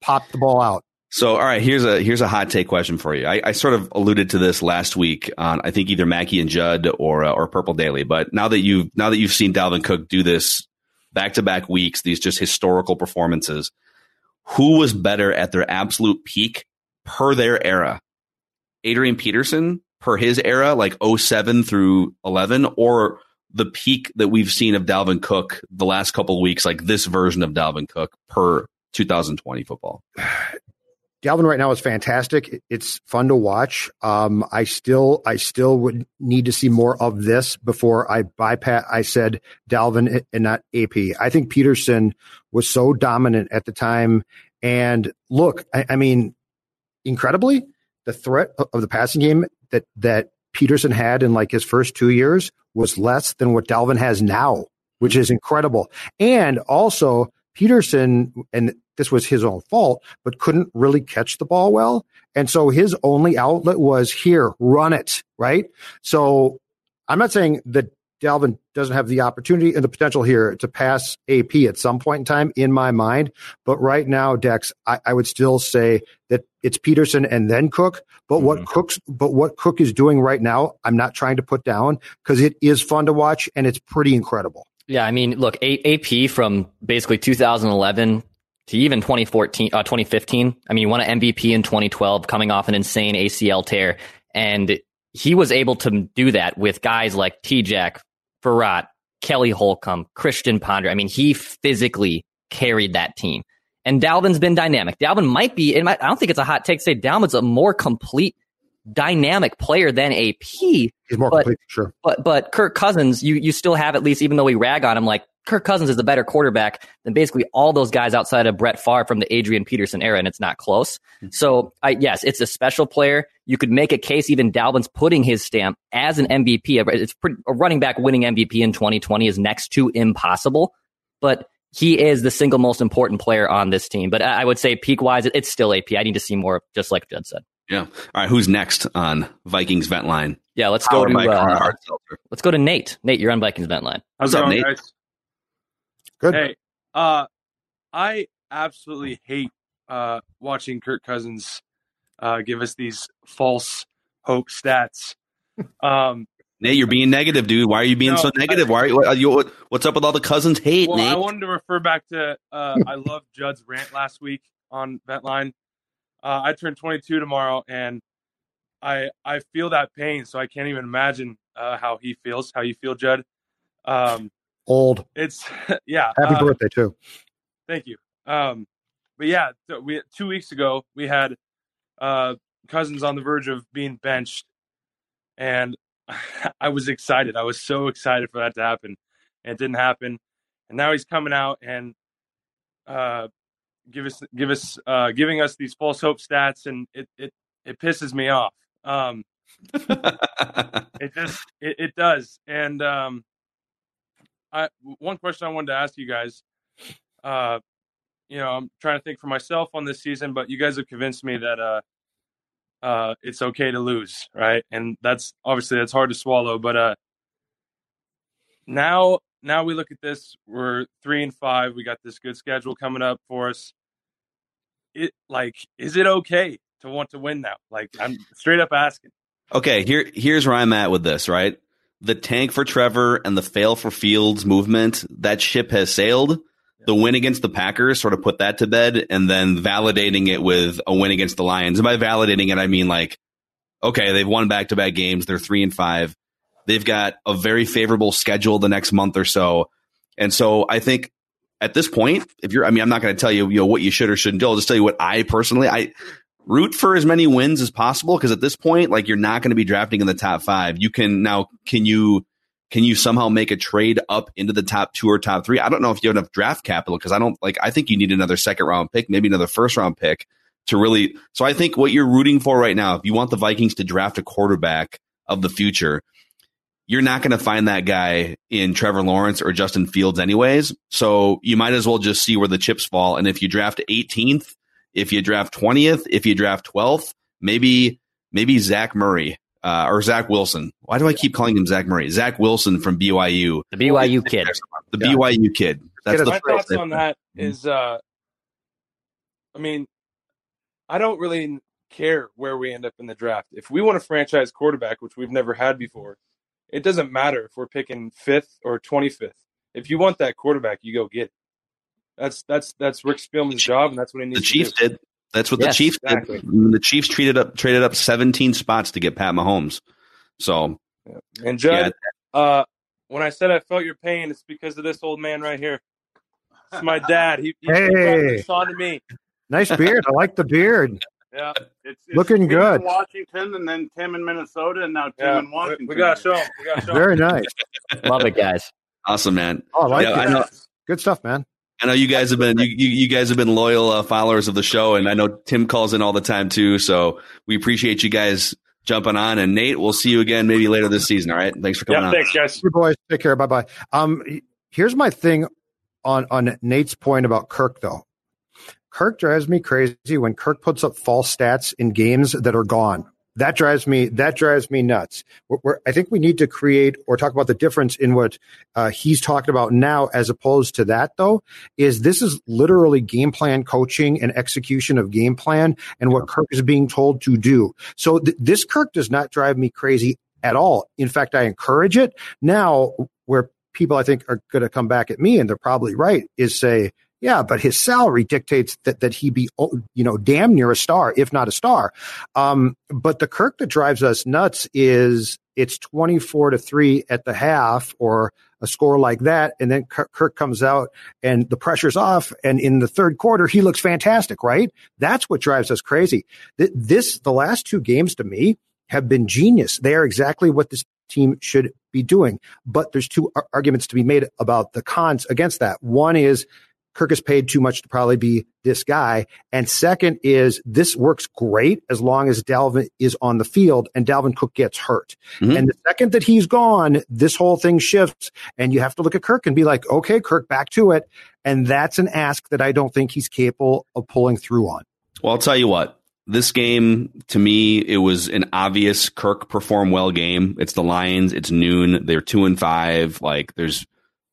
pop the ball out. So, all right, here's a here's a hot take question for you. I, I sort of alluded to this last week on I think either Mackey and Judd or uh, or Purple Daily. But now that you've now that you've seen Dalvin Cook do this back to back weeks, these just historical performances, who was better at their absolute peak per their era? Adrian Peterson per his era, like 07 through 11, or the peak that we've seen of Dalvin Cook the last couple of weeks, like this version of Dalvin Cook per 2020 football? Dalvin right now is fantastic. It's fun to watch. Um, I still, I still would need to see more of this before I bypass. I said Dalvin and not AP. I think Peterson was so dominant at the time. And look, I, I mean, incredibly, the threat of the passing game that that Peterson had in like his first two years was less than what Dalvin has now, which is incredible. And also, Peterson, and this was his own fault, but couldn't really catch the ball well. And so his only outlet was here, run it, right? So I'm not saying that Dalvin doesn't have the opportunity and the potential here to pass AP at some point in time in my mind. But right now, Dex, I, I would still say that it's Peterson and then Cook. But mm-hmm. what Cook's, but what Cook is doing right now, I'm not trying to put down because it is fun to watch and it's pretty incredible. Yeah, I mean, look, AP from basically 2011 to even 2014, uh, 2015. I mean, he won an MVP in 2012, coming off an insane ACL tear, and he was able to do that with guys like T. Jack, Frerotte, Kelly Holcomb, Christian Ponder. I mean, he physically carried that team. And Dalvin's been dynamic. Dalvin might be, I don't think it's a hot take to say Dalvin's a more complete dynamic player than AP. He's more but, complete, sure. But but Kirk Cousins, you you still have at least, even though we rag on him, like Kirk Cousins is a better quarterback than basically all those guys outside of Brett Favre from the Adrian Peterson era, and it's not close. Mm-hmm. So I, yes, it's a special player. You could make a case even Dalvin's putting his stamp as an MVP. It's pretty, a running back winning MVP in 2020 is next to impossible, but he is the single most important player on this team. But I, I would say peak wise, it's still AP. I need to see more, just like Judd said. Yeah. All right. Who's next on Vikings vent line? Yeah. Let's go to uh, let's go to Nate. Nate, you're on Vikings vent line. How's up, Nate? Good. Hey, uh, I absolutely hate uh, watching Kirk Cousins uh, give us these false hope stats. Um, Nate, you're being negative, dude. Why are you being No, so negative? Why are you, what, you? What's up with all the cousins hate, well, Nate? I wanted to refer back to uh, I love Judd's rant last week on Vent Line. Uh, I turn 22 tomorrow, and I I feel that pain, so I can't even imagine uh, how he feels. How you feel, Judd? Um, Old. it's yeah. Happy uh, birthday too. Thank you. Um, but yeah, th- we two weeks ago we had uh, Cousins on the verge of being benched, and I was excited. I was so excited for that to happen, and it didn't happen. And now he's coming out and uh, give us give us uh, giving us these false hope stats, and it it it pisses me off. Um, it just it, it does. And um, I one question I wanted to ask you guys. Uh, you know, I'm trying to think for myself on this season, but you guys have convinced me that uh, uh, it's okay to lose, right? And that's obviously that's hard to swallow, but uh, now now we look at this, we're three and five. We got this good schedule coming up for us. It like, is it okay to want to win now? Like, I'm straight up asking. Okay, here here's where I'm at with this, right? The tank for Trevor and the fail for Fields movement, that ship has sailed. The win against the Packers sort of put that to bed, and then validating it with a win against the Lions. And by validating it, I mean like, okay, they've won back to back games. They're three and five. They've got a very favorable schedule the next month or so. And so I think at this point, if you're, I mean, I'm not going to tell you, you know, what you should or shouldn't do. I'll just tell you what I personally, I root for as many wins as possible because at this point, like you're not going to be drafting in the top five. You can now, can you, can you somehow make a trade up into the top two or top three? I don't know if you have enough draft capital because I don't like, I think you need another second round pick, maybe another first round pick to really. So I think what you're rooting for right now, if you want the Vikings to draft a quarterback of the future, you're not going to find that guy in Trevor Lawrence or Justin Fields anyways. So you might as well just see where the chips fall. And if you draft 18th, if you draft 20th, if you draft 12th, maybe, maybe Zach Murray, uh, or Zach Wilson. Why do I keep calling him Zach Murray? Zach Wilson from BYU. The BYU kid. The BYU kid. That's the my first thoughts on that is, uh, I mean, I don't really care where we end up in the draft. If we want a franchise quarterback, which we've never had before, it doesn't matter if we're picking fifth or twenty fifth. If you want that quarterback, you go get it. That's that's that's Rick Spielman's job, and that's what he needs. The Chiefs to do. did. That's what Yes, the Chiefs exactly. did. The Chiefs traded up traded up 17 spots to get Pat Mahomes. So And Judd, uh, when I said I felt your pain, it's because of this old man right here. It's my dad. He, he Hey. brought this on to me. Nice beard. I like the beard. Yeah, it's, it's Looking Tim good. in Washington, and then Tim in Minnesota, and now Tim Yeah, in Washington. we gotta show him. We gotta show him. Very nice. Love it, guys. awesome, man. Oh, I like Yeah, it. I know. Good stuff, man. I know you guys have been you, you, you guys have been loyal uh, followers of the show, and I know Tim calls in all the time too. So we appreciate you guys jumping on. And Nate, we'll see you again maybe later this season. All right, thanks for coming Yeah, on. thanks, guys. You boys, take care. Bye bye. Um, here's my thing on on Nate's point about Kirk though. Kirk drives me crazy when Kirk puts up false stats in games that are gone. That drives me. That drives me nuts. We're, we're- I think we need to create or talk about the difference in what uh, he's talking about now, as opposed to that. Though, is this is literally game plan coaching and execution of game plan and what Kirk is being told to do. So th- this Kirk does not drive me crazy at all. In fact, I encourage it. Now, where people I think are going to come back at me, and they're probably right, is say, yeah, but his salary dictates that that he be, oh, you know, damn near a star, if not a star. Um, but the Kirk that drives us nuts is it's twenty four to three at the half, or a score like that, and then Kirk, comes out and the pressure's off, and in the third quarter he looks fantastic, right? That's what drives us crazy. Th- This the last two games to me have been genius. They are exactly what this team should be doing. But there's two arguments to be made about the cons against that. One is Kirk is paid too much to probably be this guy. And second is this works great as long as Dalvin is on the field and Dalvin Cook gets hurt. Mhm. And the second that he's gone, this whole thing shifts and you have to look at Kirk and be like, okay, Kirk, back to it. And that's an ask that I don't think he's capable of pulling through on. Well, I'll tell you what. This game, to me, it was an obvious Kirk perform well game. It's the Lions. It's noon. They're two and five. Like, there's,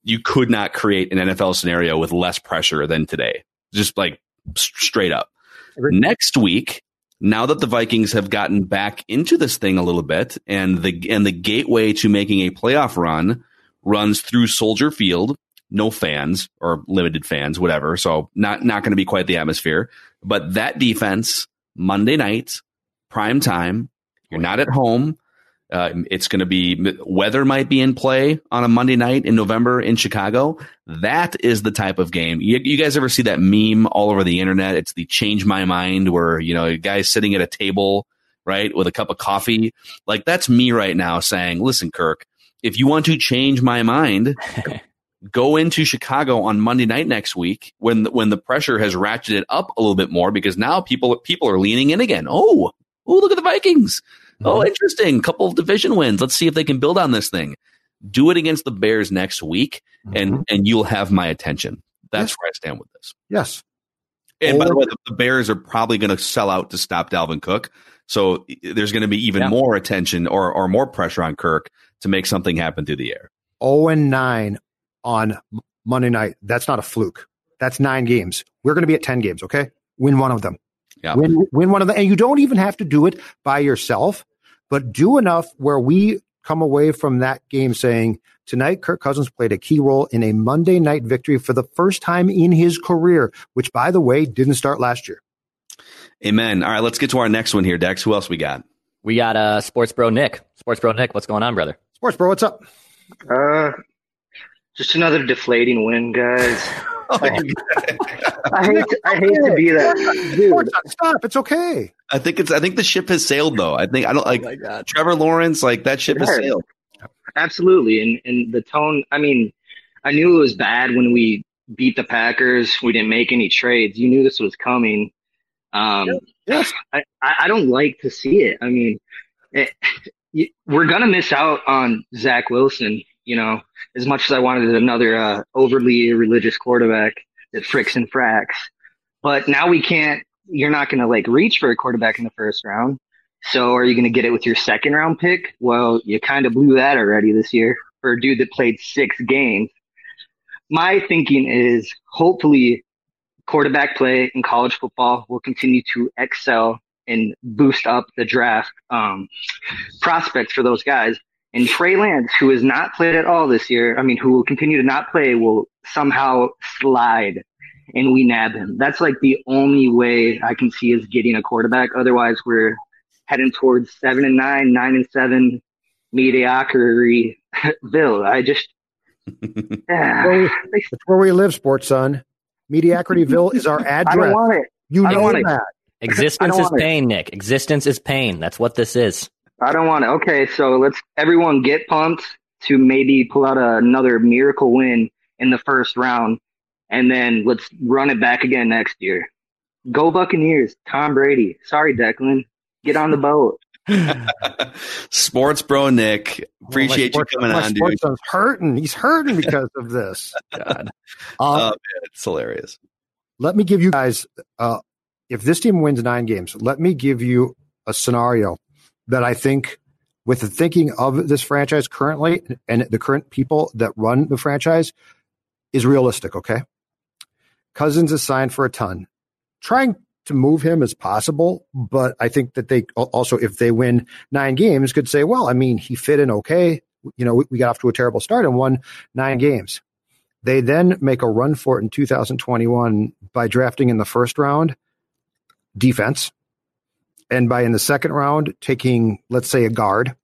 you could not create an NFL scenario with less pressure than today. Just like straight up. Next week, now that the Vikings have gotten back into this thing a little bit, and the and the gateway to making a playoff run runs through Soldier Field, no fans or limited fans, whatever. So not not going to be quite the atmosphere. But that defense Monday night, prime time. You're not at home. Uh, it's going to be weather might be in play on a Monday night in November in Chicago. That is the type of game. You, you, guys ever see that meme all over the internet? It's the change my mind where, you know, a guy's sitting at a table, right, with a cup of coffee. Like that's me right now saying, listen, Kirk, if you want to change my mind, go into Chicago on Monday night next week when, when the pressure has ratcheted up a little bit more because now people, people are leaning in again. Oh, oh, look at the Vikings. Oh, interesting. Couple of division wins. Let's see if they can build on this thing. Do it against the Bears next week, mm-hmm. and and you'll have my attention. That's yes. where I stand with this. Yes. And or, by the way, the, the Bears are probably going to sell out to stop Dalvin Cook. So there's going to be even yeah. more attention or, or more pressure on Kirk to make something happen through the air. 0 and 9 on Monday night. That's not a fluke. That's nine games. We're going to be at 10 games, okay? Win one of them. Yeah. Win, win one of them. And you don't even have to do it by yourself but do enough where we come away from that game saying tonight Kirk Cousins played a key role in a Monday night victory for the first time in his career, which by the way didn't start last year. Amen. All right, let's get to our next one here, Dex. Who else we got? We got uh Sports Bro Nick. Sports Bro Nick, what's going on, brother? Sports Bro, what's up? Uh just another deflating win, guys. I, I, hate to, I hate to be that dude. Stop! It's okay. I think it's. I think the ship has sailed, though. I think I don't like oh Trevor Lawrence. Like that ship has sailed. Absolutely, and and the tone. I mean, I knew it was bad when we beat the Packers. We didn't make any trades. You knew this was coming. Um, yes. I, I don't like to see it. I mean, it, we're gonna miss out on Zach Wilson you know, as much as I wanted another uh, overly religious quarterback that fricks and fracks, but now we can't. You're not going to like reach for a quarterback in the first round. So are you going to get it with your second round pick? Well, you kind of blew that already this year for a dude that played six games. My thinking is hopefully quarterback play in college football will continue to excel and boost up the draft um, prospects for those guys. And Trey Lance, who has not played at all this year, I mean, who will continue to not play, will somehow slide and we nab him. That's like the only way I can see us getting a quarterback. Otherwise, we're heading towards seven and nine, nine and seven, mediocrity. Bill, I just. yeah. That's where we live, sports son. Mediocrityville is our address. I don't want it. You know want that. It. Existence is pain, it. Nick. Existence is pain. That's what this is. I don't want it. Okay, so let's everyone get pumped to maybe pull out another miracle win in the first round, and then let's run it back again next year. Go Buccaneers, Tom Brady. Sorry, Declan, get on the boat. sports bro Nick, appreciate oh, sports, you coming on, dude. Son's hurting. He's hurting because of this. God, um, oh, man, it's hilarious. Let me give you guys, uh, if this team wins nine games, let me give you a scenario that I think, with the thinking of this franchise currently and the current people that run the franchise, is realistic. Okay. Cousins is signed for a ton. Trying to move him as possible, but I think that they also, if they win nine games, could say, well, I mean, he fit in okay. You know, we, we got off to a terrible start and won nine games. They then make a run for it in 2021 by drafting in the first round defense, and by in the second round taking let's say a guard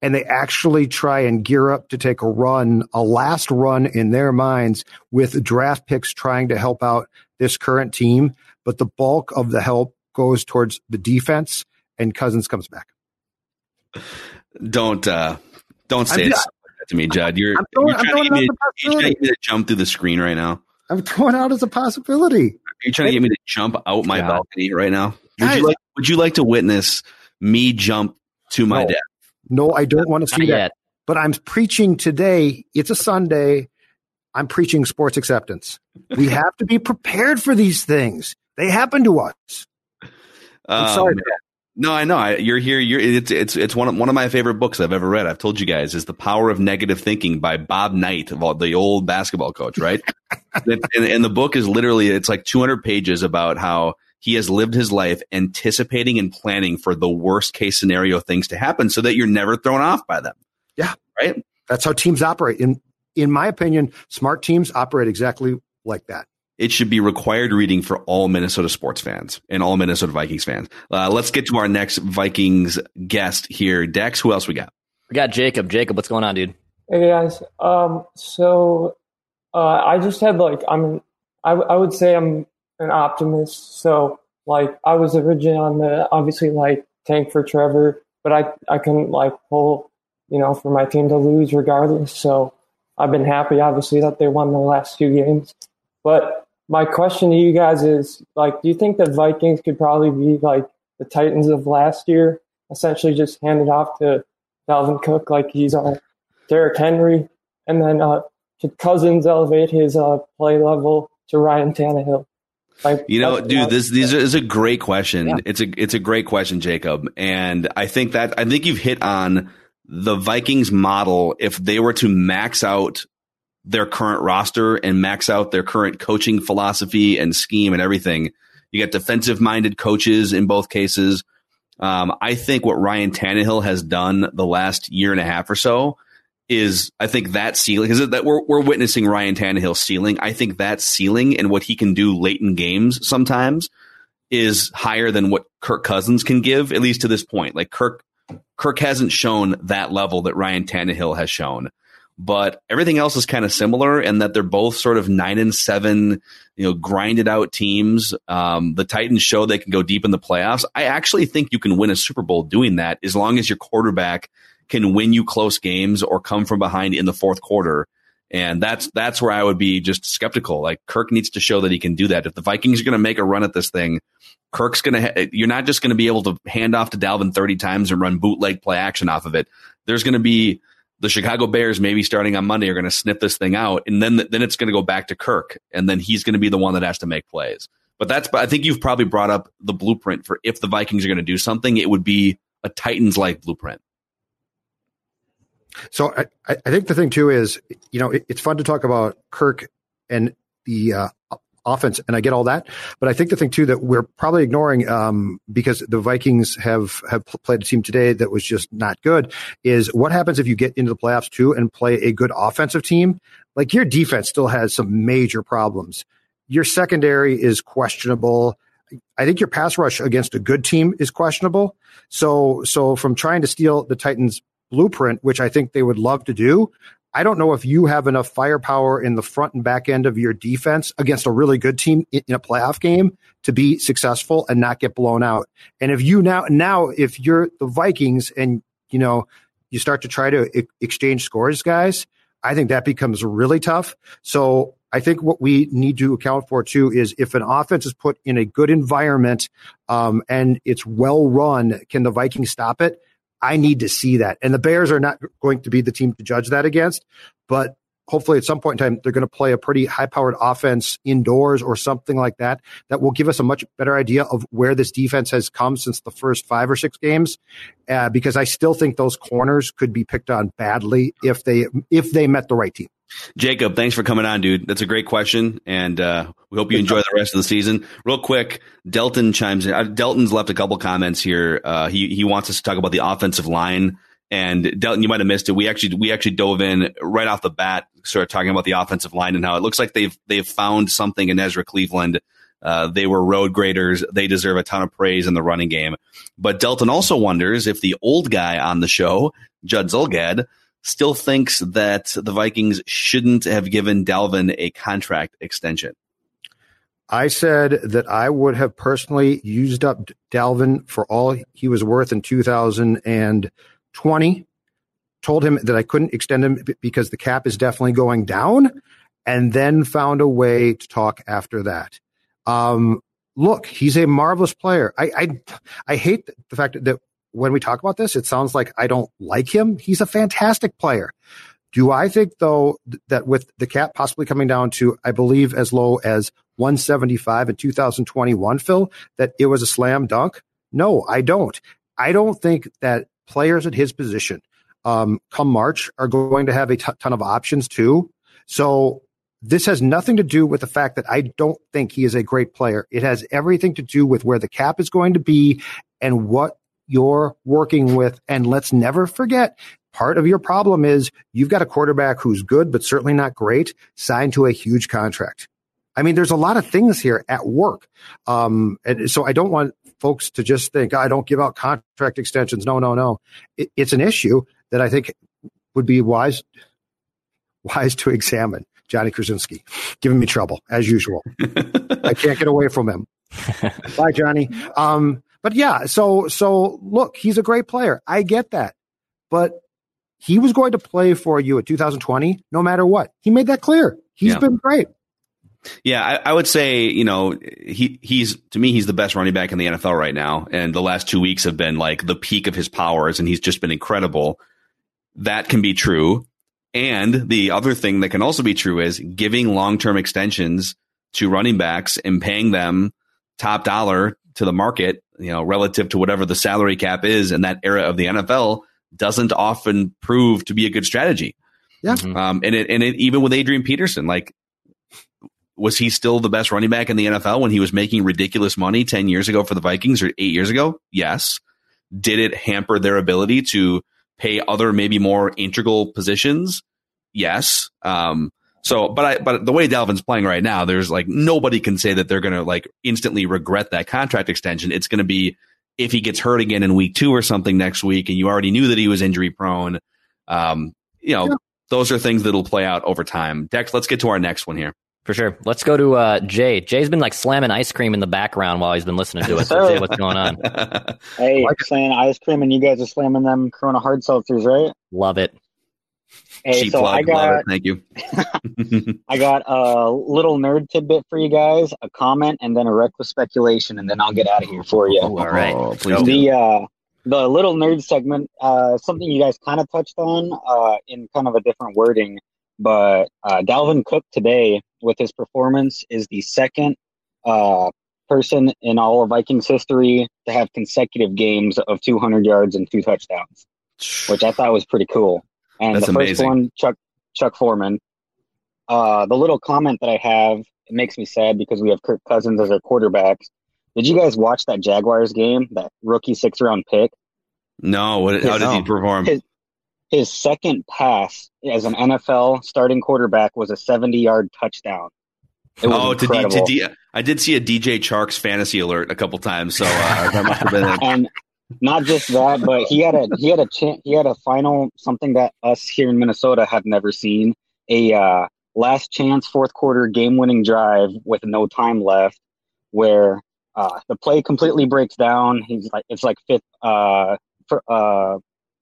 and they actually try and gear up to take a run a last run in their minds with draft picks trying to help out this current team. But the bulk of the help goes towards the defense and cousins comes back. Don't uh don't say it to me judd. You're, throwing, you're trying, to me, you're trying to get me to jump through the screen right now? I'm throwing out as a possibility. Are you trying to get me to jump out my God. balcony right now? Would you like Would you like to witness me jump to my no. death? No, I don't want to see that. But I'm preaching today. It's a Sunday. I'm preaching sports acceptance. We have to be prepared for these things. They happen to us. I'm um, sorry. No, I know. I, you're here. You're it's it's it's one of one of my favorite books I've ever read. I've told you guys is the Power of Negative Thinking by Bob Knight, the old basketball coach, right? and, and the book is literally it's like 200 pages about how he has lived his life anticipating and planning for the worst case scenario things to happen so that you're never thrown off by them. Yeah. Right? That's how teams operate. In in my opinion, smart teams operate exactly like that. It should be required reading for all Minnesota sports fans and all Minnesota Vikings fans. Uh, let's get to our next Vikings guest here. Dex, who else we got? We got Jacob. Jacob, what's going on, dude? Hey guys. Um, so uh, I just had like I'm I, I would say I'm an optimist. So like I was originally on the obviously like tank for Trevor, but I I couldn't like pull you know for my team to lose regardless. So I've been happy obviously that they won the last two games. But my question to you guys is like, do you think the Vikings could probably be like the Titans of last year, essentially just hand it off to Dalvin Cook like he's on Derrick Henry, and then uh, could Cousins elevate his uh, play level to Ryan Tannehill? Like, you know, dude, this these is a great question. Yeah. It's a it's a great question, Jacob, and I think that I think you've hit on the Vikings model. If they were to max out their current roster and max out their current coaching philosophy and scheme and everything, you get defensive minded coaches in both cases. Um, I think what Ryan Tannehill has done the last year and a half or so is I think that ceiling is that we're we're witnessing Ryan Tannehill's ceiling. I think that ceiling and what he can do late in games sometimes is higher than what Kirk Cousins can give, at least to this point. Like Kirk Kirk hasn't shown that level that Ryan Tannehill has shown. But everything else is kind of similar in that they're both sort of nine and seven, you know, grinded out teams. Um, the Titans show they can go deep in the playoffs. I actually think you can win a Super Bowl doing that as long as your quarterback can win you close games or come from behind in the fourth quarter. And that's that's where I would be just skeptical. Like Kirk needs to show that he can do that. If the Vikings are going to make a run at this thing, Kirk's going to. Ha- you're not just going to be able to hand off to Dalvin 30 times and run bootleg play action off of it. There's going to be the Chicago Bears maybe starting on Monday are going to sniff this thing out, and then then it's going to go back to Kirk, and then he's going to be the one that has to make plays. But that's I think you've probably brought up the blueprint for if the Vikings are going to do something, it would be a Titans like blueprint. So I, I think the thing too is, you know, it, it's fun to talk about Kirk and the uh, offense, and I get all that. But I think the thing too that we're probably ignoring um, because the Vikings have have played a team today that was just not good is what happens if you get into the playoffs too and play a good offensive team. Like your defense still has some major problems. Your secondary is questionable. I think your pass rush against a good team is questionable. So, so from trying to steal the Titans blueprint, which I think they would love to do. I don't know if you have enough firepower in the front and back end of your defense against a really good team in a playoff game to be successful and not get blown out. And if you now, now, if you're the Vikings and, you know, you start to try to exchange scores, guys, I think that becomes really tough. So I think what we need to account for too is if an offense is put in a good environment um, and it's well run, can the Vikings stop it? I need to see that. And the Bears are not going to be the team to judge that against, but hopefully at some point in time they're going to play a pretty high powered offense indoors or something like that that will give us a much better idea of where this defense has come since the first five or six games uh, because i still think those corners could be picked on badly if they if they met the right team Jacob, thanks for coming on, dude. That's a great question, and uh, we hope you enjoy the rest of the season. Real quick, Delton chimes in. Uh, Delton's left a couple comments here. Uh, he he wants us to talk about the offensive line. And Delton, you might have missed it. We actually we actually dove in right off the bat, sort of talking about the offensive line and how it looks like they've they've found something in Ezra Cleveland. Uh, they were road graders. They deserve a ton of praise in the running game. But Delton also wonders if the old guy on the show, Judd Zulgad, still thinks that the Vikings shouldn't have given Dalvin a contract extension. I said that I would have personally used up Dalvin for all he was worth in 2020. Told him that I couldn't extend him because the cap is definitely going down, and then found a way to talk after that. Um, look, he's a marvelous player. I, I, I hate the fact that when we talk about this, it sounds like I don't like him. He's a fantastic player. Do I think though that with the cap possibly coming down to, I believe as low as 175 in 2021, Phil, that it was a slam dunk? No, I don't. I don't think that players at his position, um, come March are going to have a t- ton of options too. So this has nothing to do with the fact that I don't think he is a great player. It has everything to do with where the cap is going to be and what you're working with. And let's never forget part of your problem is you've got a quarterback who's good, but certainly not great, signed to a huge contract. I mean, there's a lot of things here at work. Um, and so I don't want folks to just think, I don't give out contract extensions. No, no, no. It, it's an issue that I think would be wise, wise to examine. Johnny Krasinski giving me trouble as usual. I can't get away from him. Bye, Johnny. Um, but yeah, so so look, he's a great player. I get that, but he was going to play for you at 2020 no matter what. He made that clear. He's yeah. been great. Yeah, I, I, would say you know he he's to me he's the best running back in the NFL right now, and the last two weeks have been like the peak of his powers, and he's just been incredible. That can be true. And the other thing that can also be true is giving long term extensions to running backs and paying them top dollar to the market, you know, relative to whatever the salary cap is in that era of the NFL doesn't often prove to be a good strategy. Yeah. Mm-hmm. Um, and it, and it, even with Adrian Peterson, like, was he still the best running back in the NFL when he was making ridiculous money 10 years ago for the Vikings or eight years ago? Yes. Did it hamper their ability to pay other maybe more integral positions? Yes. Um, so, but I, but the way Dalvin's playing right now, there's like nobody can say that they're going to like instantly regret that contract extension. It's going to be if he gets hurt again in week two or something next week, and you already knew that he was injury prone. Um, you know, yeah. those are things that'll play out over time. Dex, let's get to our next one here. For sure. Let's go to uh, Jay. Jay's been like slamming ice cream in the background while he's been listening to us. So Jay, what's going on? hey, slamming ice cream, and you guys are slamming them Corona hard seltzers, right? Love it. Hey, Cheap so plug, I got, thank you. I got a little nerd tidbit for you guys, a comment, and then a reckless speculation, and then I'll get out of here for you. Oh, all right, oh, please. The uh, the little nerd segment, uh, something you guys kind of touched on uh, in kind of a different wording, but uh, Dalvin Cook today with his performance is the second uh, person in all of Vikings history to have consecutive games of 200 yards and two touchdowns, which I thought was pretty cool. And That's the first amazing. one, Chuck Chuck Foreman. Uh, the little comment that I have it makes me sad because we have Kirk Cousins as our quarterback. Did you guys watch that Jaguars game? That rookie six round pick. No. What, how did he perform? His, his second pass as an NFL starting quarterback was a 70 yard touchdown. oh, to D, to D, I did see a DJ Chark's fantasy alert a couple times, so uh, that must have been. And not just that, but he had a he had a ch- he had a final something that us here in Minnesota have never seen a uh, last chance fourth quarter game winning drive with no time left, where uh, the play completely breaks down. He's like it's like fifth uh, for, uh,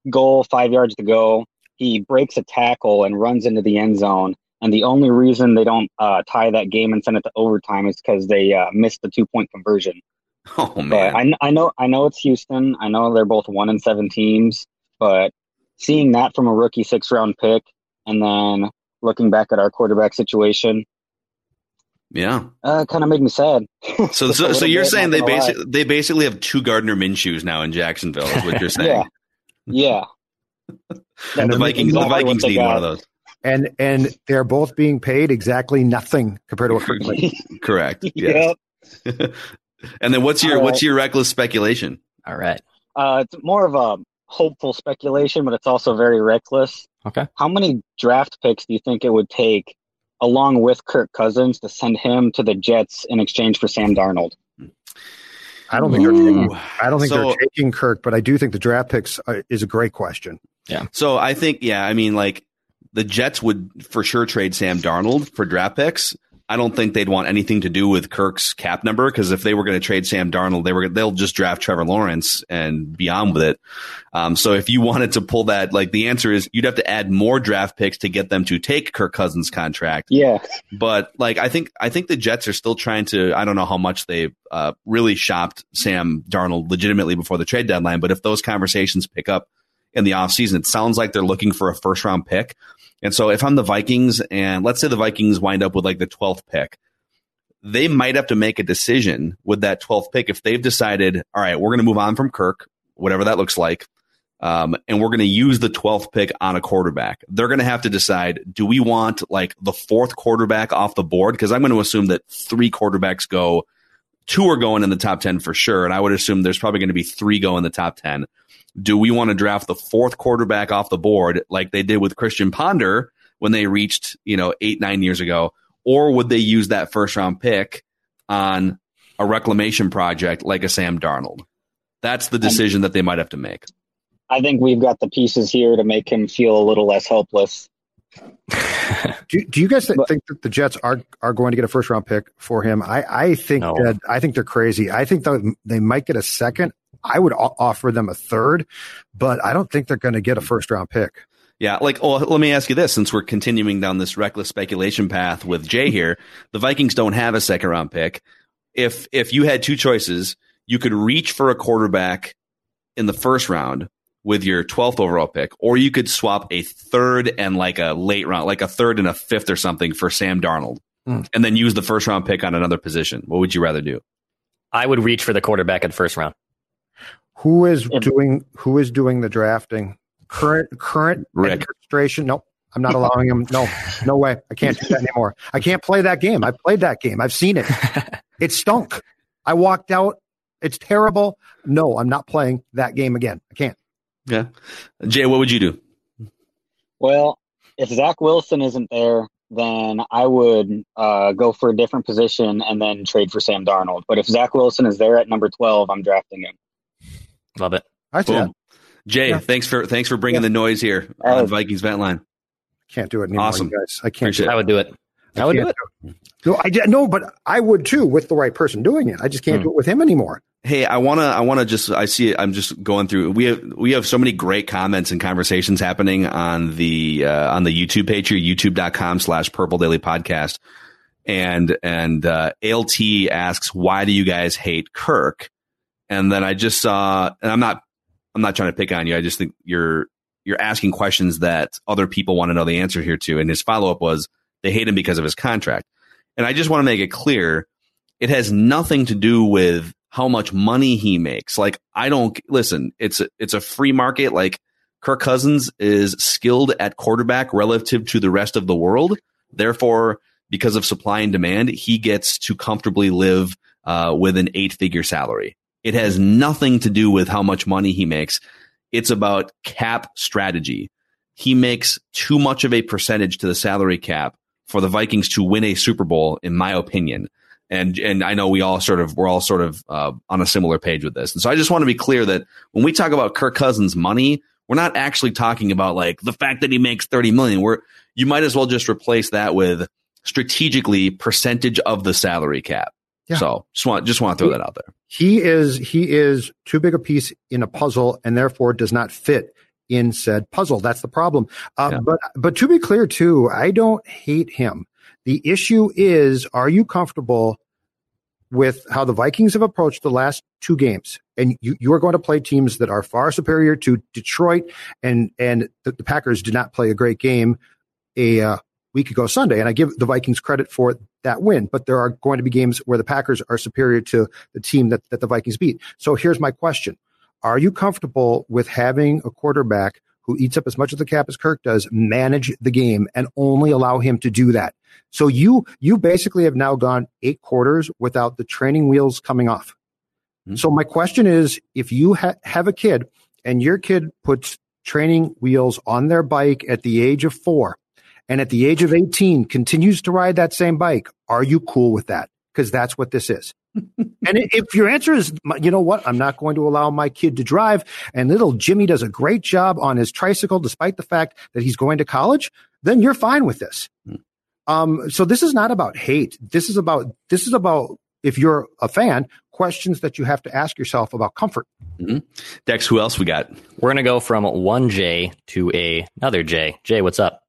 goal, five yards to go. He breaks a tackle and runs into the end zone. And the only reason they don't uh, tie that game and send it to overtime is because they uh, missed the two point conversion. Oh man, but I, I know I know it's Houston. I know they're both one and seven teams, but seeing that from a rookie six round pick, and then looking back at our quarterback situation, yeah, uh, kind of made me sad. So, so, so you're saying they basically they basically have two Gardner Minshew's now in Jacksonville? Is what you're saying? yeah, yeah. and the Vikings, the Vikings need got. one of those. And and they're both being paid exactly nothing compared to what Correct. Yes. Yep. And then what's your what's your reckless speculation? All right. Uh, it's more of a hopeful speculation, but it's also very reckless. Okay. How many draft picks do you think it would take, along with Kirk Cousins, to send him to the Jets in exchange for Sam Darnold? I don't think they're taking, I don't think so, they're taking Kirk, but I do think the draft picks are, is a great question. Yeah. So I think yeah, I mean like the Jets would for sure trade Sam Darnold for draft picks. I don't think they'd want anything to do with Kirk's cap number because if they were going to trade Sam Darnold, they were they'll just draft Trevor Lawrence and be on with it. Um, so if you wanted to pull that, like the answer is you'd have to add more draft picks to get them to take Kirk Cousins' contract. Yeah, but like I think I think the Jets are still trying to. I don't know how much they uh, really shopped Sam Darnold legitimately before the trade deadline, but if those conversations pick up in the offseason, it sounds like they're looking for a first round pick. And so if I'm the Vikings and let's say the Vikings wind up with like the 12th pick, they might have to make a decision with that 12th pick if they've decided, all right, we're going to move on from Kirk, whatever that looks like. um, and we're going to use the 12th pick on a quarterback. They're going to have to decide: do we want like the fourth quarterback off the board? Because I'm going to assume that three quarterbacks go, two are going in the top 10 for sure, and I would assume there's probably going to be three go in the top 10. Do we want to draft the fourth quarterback off the board like they did with Christian Ponder when they reached you know eight nine years ago, or would they use that first round pick on a reclamation project like a Sam Darnold? That's the um, decision that they might have to make. I think we've got the pieces here to make him feel a little less helpless. do, do you guys th- think that the Jets are are going to get a first round pick for him? I, I think no. that I think they're crazy. I think that they might get a second. I would offer them a third, but I don't think they're going to get a first round pick. Yeah, like, well, let me ask you this: since we're continuing down this reckless speculation path with Jay here, the Vikings don't have a second round pick. If if you had two choices, you could reach for a quarterback in the first round with your 12th overall pick, or you could swap a third and like a late round, like a third and a fifth or something for Sam Darnold, mm. and then use the first round pick on another position. What would you rather do? I would reach for the quarterback in the first round. Who is doing who is doing the drafting? Current current Rick. administration? Nope. I'm not allowing him. No, no way. I can't do that anymore. I can't play that game. I've played that game. I've seen it. It stunk. I walked out. It's terrible. No, I'm not playing that game again. I can't. Yeah. Jay, what would you do? Well, if Zach Wilson isn't there, then I would uh, go for a different position and then trade for Sam Darnold. But if Zach Wilson is there at number 12, I'm drafting him. Love it. I see Jay, yeah. thanks for thanks for bringing yeah. the noise here on uh, Vikings Vent Line. Can't do it anymore, awesome. guys. I can't. I would do it. I, I would do it. Do it. No, I no, but I would too with the right person doing it. I just can't hmm. do it with him anymore. Hey, I wanna, I wanna just, I see, I'm just going through. We have, we have so many great comments and conversations happening on the, uh, on the YouTube page here, youtube.com slash purple daily podcast. And, and, uh, ALT asks, why do you guys hate Kirk? And then I just saw, and I'm not, I'm not trying to pick on you. I just think you're, you're asking questions that other people want to know the answer here to. And his follow up was, they hate him because of his contract. And I just want to make it clear, it has nothing to do with how much money he makes. Like I don't listen, it's a, it's a free market. Like Kirk Cousins is skilled at quarterback relative to the rest of the world. Therefore, because of supply and demand, he gets to comfortably live uh, with an eight figure salary. It has nothing to do with how much money he makes. It's about cap strategy. He makes too much of a percentage to the salary cap for the Vikings to win a Super Bowl, in my opinion and and I know we all sort of we're all sort of uh, on a similar page with this. And so I just want to be clear that when we talk about Kirk Cousins' money, we're not actually talking about like the fact that he makes thirty million. We're you might as well just replace that with strategically percentage of the salary cap. Yeah. So just want just want to throw that out there. He is he is too big a piece in a puzzle, and therefore does not fit in said puzzle. That's the problem. Uh, yeah. But but to be clear too, I don't hate him. The issue is, are you comfortable with how the Vikings have approached the last two games? And you, you are going to play teams that are far superior to Detroit, and and the, the Packers did not play a great game a uh, week ago Sunday. And I give the Vikings credit for that win, but there are going to be games where the Packers are superior to the team that, that the Vikings beat. So here's my question. Are you comfortable with having a quarterback who eats up as much of the cap as Kirk does, manage the game and only allow him to do that. So you you basically have now gone eight quarters without the training wheels coming off. Mm-hmm. So my question is, if you ha- have a kid and your kid puts training wheels on their bike at the age of four, and at the age of 18 continues to ride that same bike, are you cool with that? Because that's what this is and if your answer is, you know what, I'm not going to allow my kid to drive, and little Jimmy does a great job on his tricycle despite the fact that he's going to college, then you're fine with this. Hmm. Um, so this is not about hate. This is about this is about if you're a fan, questions that you have to ask yourself about comfort. Mm-hmm. Dex, who else we got? We're gonna go from one J to a, another J. Jay, what's up?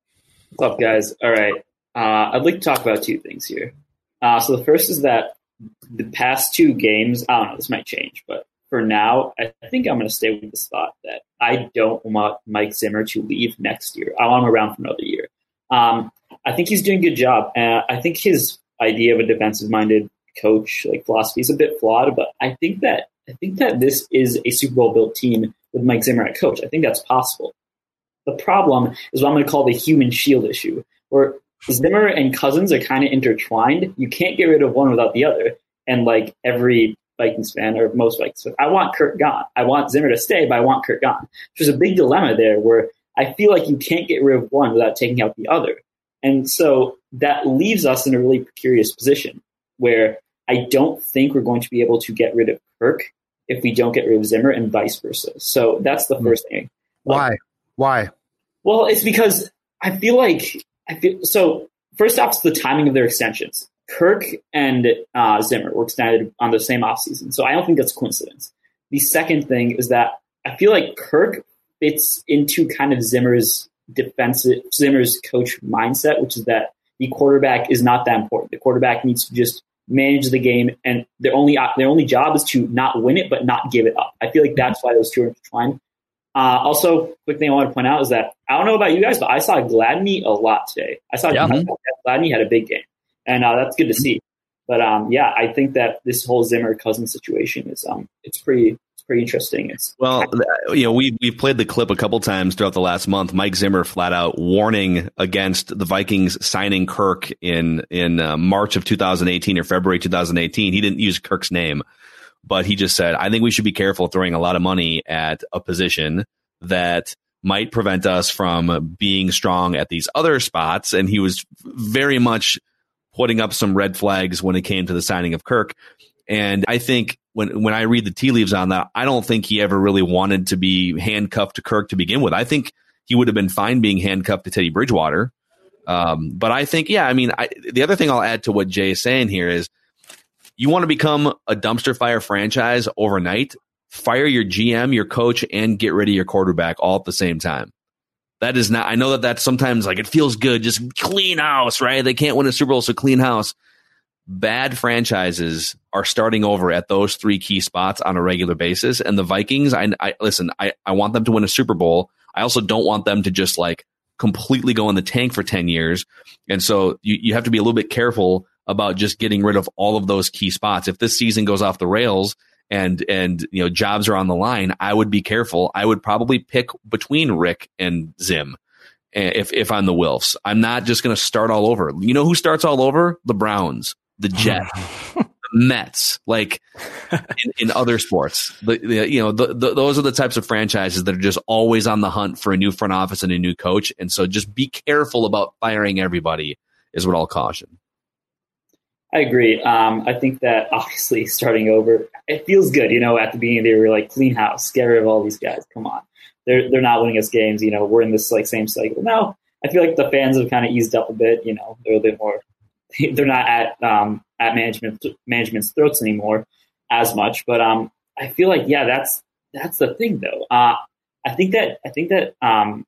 What's up, guys? All right. Uh, I'd like to talk about two things here. Uh, so the first is that the past two games, I don't know, this might change, but for now, I think I'm going to stay with the spot that I don't want Mike Zimmer to leave next year. I want him around for another year. Um, I think he's doing a good job. Uh, I think his idea of a defensive-minded coach, like philosophy, is a bit flawed. But I think that I think that this is a Super Bowl built team with Mike Zimmer at coach. I think that's possible. The problem is what I'm going to call the human shield issue, where Zimmer and Cousins are kind of intertwined. You can't get rid of one without the other. And like every Vikings fan or most Vikings fans, I want Kurt gone. I want Zimmer to stay, but I want Kurt gone. There's a big dilemma there where I feel like you can't get rid of one without taking out the other. And so that leaves us in a really precarious position where I don't think we're going to be able to get rid of Kirk if we don't get rid of Zimmer and vice versa. So that's the hmm. first thing. Why? Why? Well, it's because I feel like I feel so. First off, it's the timing of their extensions. Kirk and uh, Zimmer were extended on the same offseason, so I don't think that's a coincidence. The second thing is that I feel like Kirk fits into kind of Zimmer's defensive Zimmer's coach mindset, which is that the quarterback is not that important. The quarterback needs to just manage the game, and their only their only job is to not win it but not give it up. I feel like that's why those two are intertwined. Uh, also, quick thing I want to point out is that I don't know about you guys, but I saw Gladney a lot today. I saw yeah. Gladney had a big game, and uh, that's good to see. But um, yeah, I think that this whole Zimmer cousin situation is um, it's pretty it's pretty interesting. It's well, you know, we we played the clip a couple times throughout the last month. Mike Zimmer flat out warning against the Vikings signing Kirk in in uh, March of 2018 or February 2018. He didn't use Kirk's name, but he just said, I think we should be careful throwing a lot of money at a position that might prevent us from being strong at these other spots. And he was very much putting up some red flags when it came to the signing of Kirk. And I think when when I read the tea leaves on that, I don't think he ever really wanted to be handcuffed to Kirk to begin with. I think he would have been fine being handcuffed to Teddy Bridgewater. Um, but I think, yeah, I mean, I, the other thing I'll add to what Jay is saying here is you want to become a dumpster fire franchise overnight, fire your GM, your coach, and get rid of your quarterback all at the same time. That is not, I know that that's sometimes like it feels good, just clean house, right? They can't win a Super Bowl, so clean house. Bad franchises are starting over at those three key spots on a regular basis. And the Vikings, I, I listen, I, I want them to win a Super Bowl. I also don't want them to just like completely go in the tank for 10 years. And so you, you have to be a little bit careful about just getting rid of all of those key spots. If this season goes off the rails and and you know jobs are on the line, I would be careful. I would probably pick between Rick and Zim eh, if if I'm the Wilfs. I'm not just going to start all over. You know who starts all over? The Browns, the Jets. the Mets, like in, in other sports, the, the you know the, the, those are the types of franchises that are just always on the hunt for a new front office and a new coach, and so just be careful about firing everybody is what I'll caution. I agree. Um, I think that obviously starting over, it feels good. You know, at the beginning they were like clean house, get rid of all these guys. Come on, they're they're not winning us games. You know, we're in this like same cycle now. I feel like the fans have kind of eased up a bit. You know, they're a bit more. They're not at um, at management management's throats anymore as much. But um, I feel like yeah, that's that's the thing though. Uh, I think that I think that um,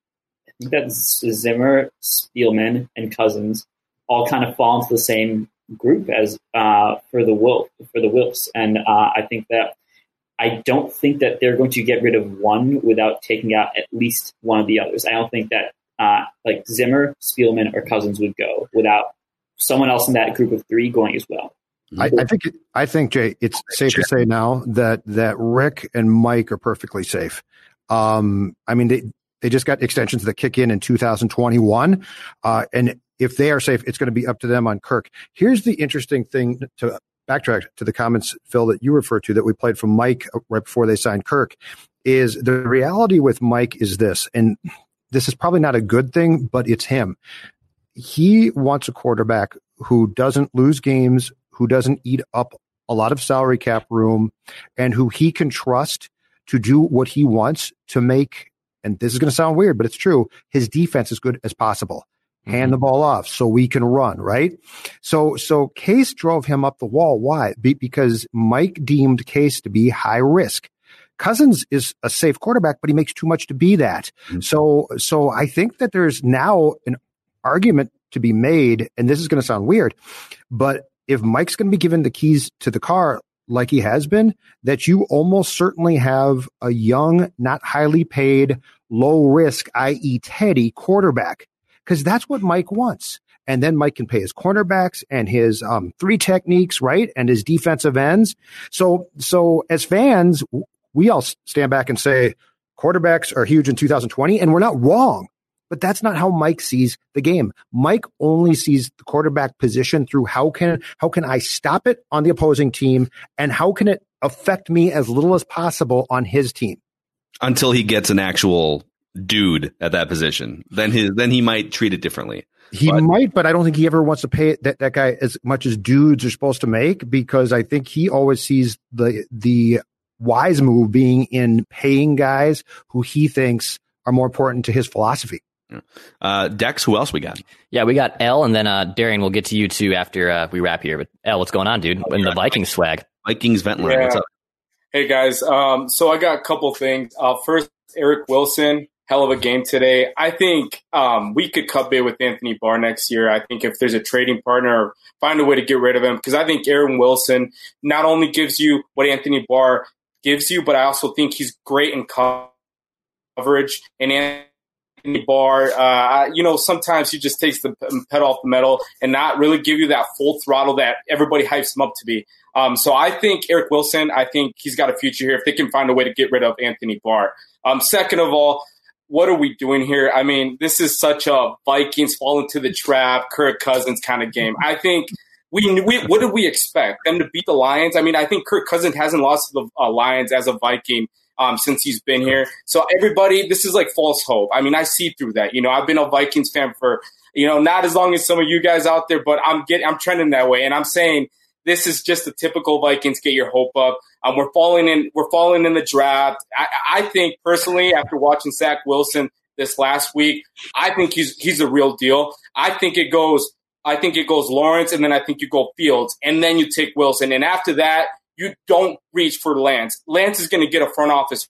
I think that Zimmer, Spielman, and Cousins all kind of fall into the same group as uh, for the wolf for the Wilfs, and uh, I think that I don't think that they're going to get rid of one without taking out at least one of the others. I don't think that uh, like Zimmer, Spielman, or Cousins would go without someone else in that group of three going as well. I, I think I think Jay, it's safe to say now that that Rick and Mike are perfectly safe. Um, I mean, they they just got extensions that kick in in 2021, uh, and if they are safe, it's going to be up to them on Kirk. Here's the interesting thing to backtrack to the comments, Phil, that you referred to that we played from Mike right before they signed Kirk. Is the reality with Mike is this, and this is probably not a good thing, but it's him. He wants a quarterback who doesn't lose games, who doesn't eat up a lot of salary cap room, and who he can trust to do what he wants to make. And this is going to sound weird, but it's true. His defense as good as possible hand the mm-hmm. ball off so we can run, right? So, so Case drove him up the wall. Why? Be- because Mike deemed Case to be high risk. Cousins is a safe quarterback, but he makes too much to be that. Mm-hmm. So, so I think that there's now an argument to be made, and this is going to sound weird, but if Mike's going to be given the keys to the car like he has been, that you almost certainly have a young, not highly paid, low risk, i.e. Teddy quarterback because that's what Mike wants. And then Mike can pay his cornerbacks and his um, three techniques, right? And his defensive ends. So, so as fans, we all stand back and say, quarterbacks are huge in 2020, and we're not wrong. But that's not how Mike sees the game. Mike only sees the quarterback position through how can how can I stop it on the opposing team and how can it affect me as little as possible on his team. Until he gets an actual dude at that position. Then his then he might treat it differently. He but, might, but I don't think he ever wants to pay that, that guy as much as dudes are supposed to make because I think he always sees the the wise move being in paying guys who he thinks are more important to his philosophy. Uh, Dex, who else we got? Yeah, we got L, and then uh, Darian. We'll get to you too after uh, we wrap here. But L, what's going on, dude? In the Vikings swag, Vikings vent line. Yeah. What's up? Hey guys, um, so I got a couple things. Uh, first, Eric Wilson, hell of a game today. I think um, we could cut bait with Anthony Barr next year. I think if there's a trading partner, find a way to get rid of him because I think Aaron Wilson not only gives you what Anthony Barr gives you, but I also think he's great in coverage and. Anthony Barr, uh, you know, sometimes he just takes the pedal off the metal and not really give you that full throttle that everybody hypes him up to be. Um, so I think Eric Wilson, I think he's got a future here if they can find a way to get rid of Anthony Barr. Um, second of all, what are we doing here? I mean, this is such a Vikings fall into the trap, Kirk Cousins kind of game. I think we, we what did we expect them to beat the Lions? I mean, I think Kirk Cousins hasn't lost to the uh, Lions as a Viking um, since he's been here. So everybody, this is like false hope. I mean, I see through that. You know, I've been a Vikings fan for you know not as long as some of you guys out there, but I'm getting I'm trending that way, and I'm saying this is just a typical Vikings get your hope up. Um, we're falling in we're falling in the draft. I, I think personally, after watching Zach Wilson this last week, I think he's he's a real deal. I think it goes. I think it goes Lawrence, and then I think you go Fields, and then you take Wilson, and after that, you don't reach for Lance. Lance is going to get a front office.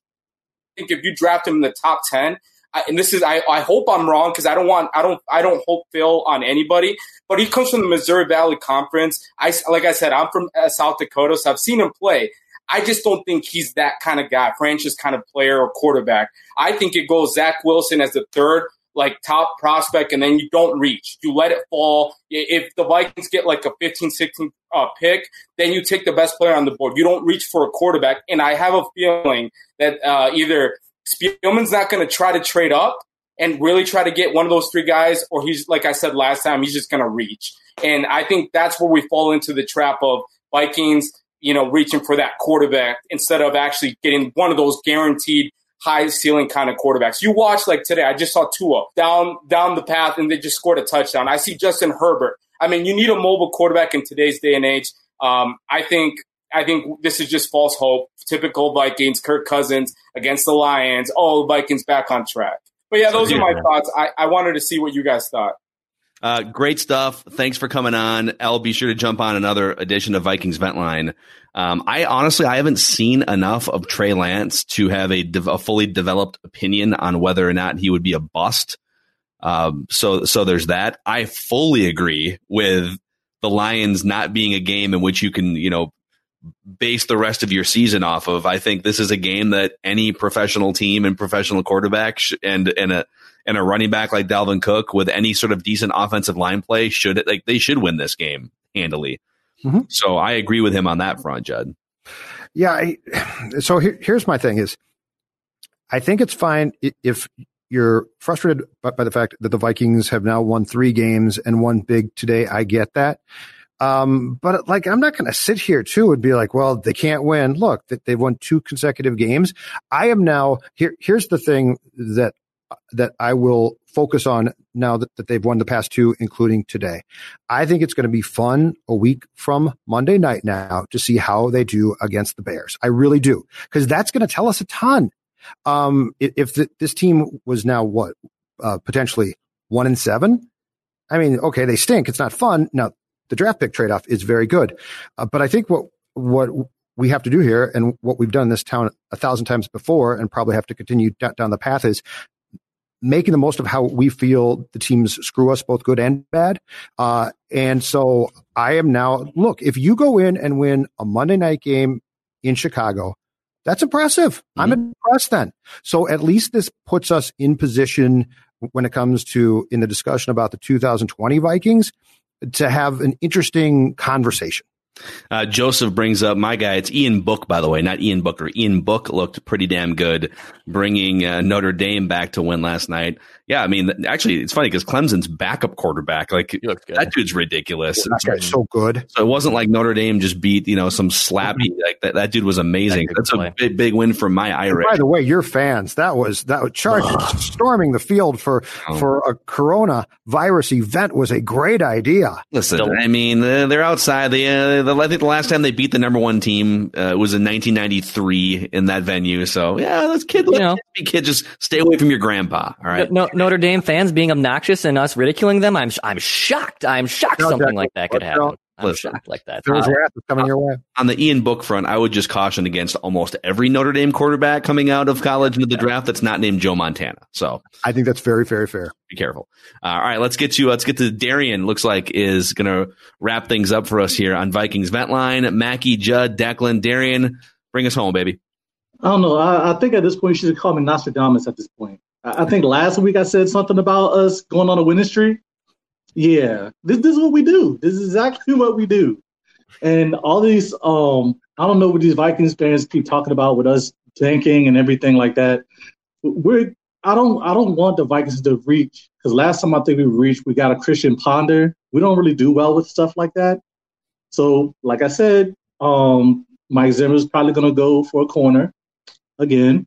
I think if you draft him in the top ten, I, and this is I, I hope I'm wrong because I don't want I don't I don't hope Phil on anybody. But he comes from the Missouri Valley Conference. I like I said I'm from uh, South Dakota, so I've seen him play. I just don't think he's that kind of guy, franchise kind of player or quarterback. I think it goes Zach Wilson as the third like top prospect and then you don't reach. You let it fall. If the Vikings get like a 15, 16 uh, pick, then you take the best player on the board. You don't reach for a quarterback. And I have a feeling that uh, either Spielman's not going to try to trade up and really try to get one of those three guys, or he's, like I said last time, he's just going to reach. And I think that's where we fall into the trap of Vikings, you know, reaching for that quarterback instead of actually getting one of those guaranteed high ceiling kind of quarterbacks. You watch like today, I just saw Tua down down the path and they just scored a touchdown. I see Justin Herbert. I mean, you need a mobile quarterback in today's day and age. Um, I think I think this is just false hope. Typical Vikings, Kirk Cousins against the Lions. Oh, Vikings back on track. But yeah, those are my thoughts. I, I wanted to see what you guys thought. Uh, great stuff. Thanks for coming on. I'll be sure to jump on another edition of Vikings Vent Line. Um, I honestly, I haven't seen enough of Trey Lance to have a, de- a fully developed opinion on whether or not he would be a bust. Um, so, so there's that. I fully agree with the Lions not being a game in which you can, you know, base the rest of your season off of. I think this is a game that any professional team and professional quarterback sh- and and a and a running back like Dalvin Cook with any sort of decent offensive line play should like they should win this game handily. Mm-hmm. So I agree with him on that front, Judd. Yeah. I, so here, here's my thing: is I think it's fine if you're frustrated by, the fact that the Vikings have now won three games and one big today. I get that. Um, but like, I'm not going to sit here too and be like, well, they can't win. Look, that they've won two consecutive games. I am now here. Here's the thing that that I will focus on now that, that they've won the past two, including today. I think it's going to be fun a week from Monday night now to see how they do against the Bears. I really do, because that's going to tell us a ton. Um, if, the, this team was now what, uh, potentially one and seven, I mean, okay, they stink. It's not fun. Now, the draft pick trade off is very good. Uh, but I think what, what we have to do here and what we've done this town a thousand times before and probably have to continue down the path is making the most of how we feel the teams screw us, both good and bad. Uh, and so I am now, look, if you go in and win a Monday night game in Chicago, that's impressive. Mm-hmm. I'm impressed then. So at least this puts us in position when it comes to in the discussion about the 2020 Vikings to have an interesting conversation. Uh, Joseph brings up my guy. It's Ian Book, by the way, not Ian Booker. Ian Book looked pretty damn good, bringing uh, Notre Dame back to win last night. Yeah, I mean, actually, it's funny because Clemson's backup quarterback, like that dude's ridiculous. That guy's so good. So it wasn't like Notre Dame just beat you know some slappy. Like that, that dude was amazing. That's a big, big win for my Irish. By the way, your fans that was that was Chargers storming the field for Oh. for a Corona virus event was a great idea. Listen, I mean, uh, they're outside. They, uh, the, I think the last time they beat the number one team uh, was in 1993 in that venue. So yeah, let's kid, let know. kid just stay away from your grandpa. All right. No, Notre Dame fans being obnoxious and us ridiculing them. I'm I'm shocked. I'm shocked No, something like that could happen. I'm Listen. shocked like that. There's Uh, wrath is coming your way. On the Ian Book front, I would just caution against almost every Notre Dame quarterback coming out of college into the draft that's not named Joe Montana. So I think that's very very fair. be careful. Uh, all right, let's get to let's get to Darian. Looks like is going to wrap things up for us here on Vikings Vent Line. Mackey, Judd, Declan, Darian, bring us home, baby. I don't know. I, I think at this point, you should call me Nostradamus at this point. I, I think last week I said something about us going on a winning streak. Yeah, this, this is what we do. This is exactly what we do. And all these, um, I don't know what these Vikings fans keep talking about with us tanking and everything like that. We're, I don't, I don't want the Vikings to reach because last time I think we reached, we got a Christian Ponder. We don't really do well with stuff like that. So, like I said, um, Mike Zimmer is probably going to go for a corner again,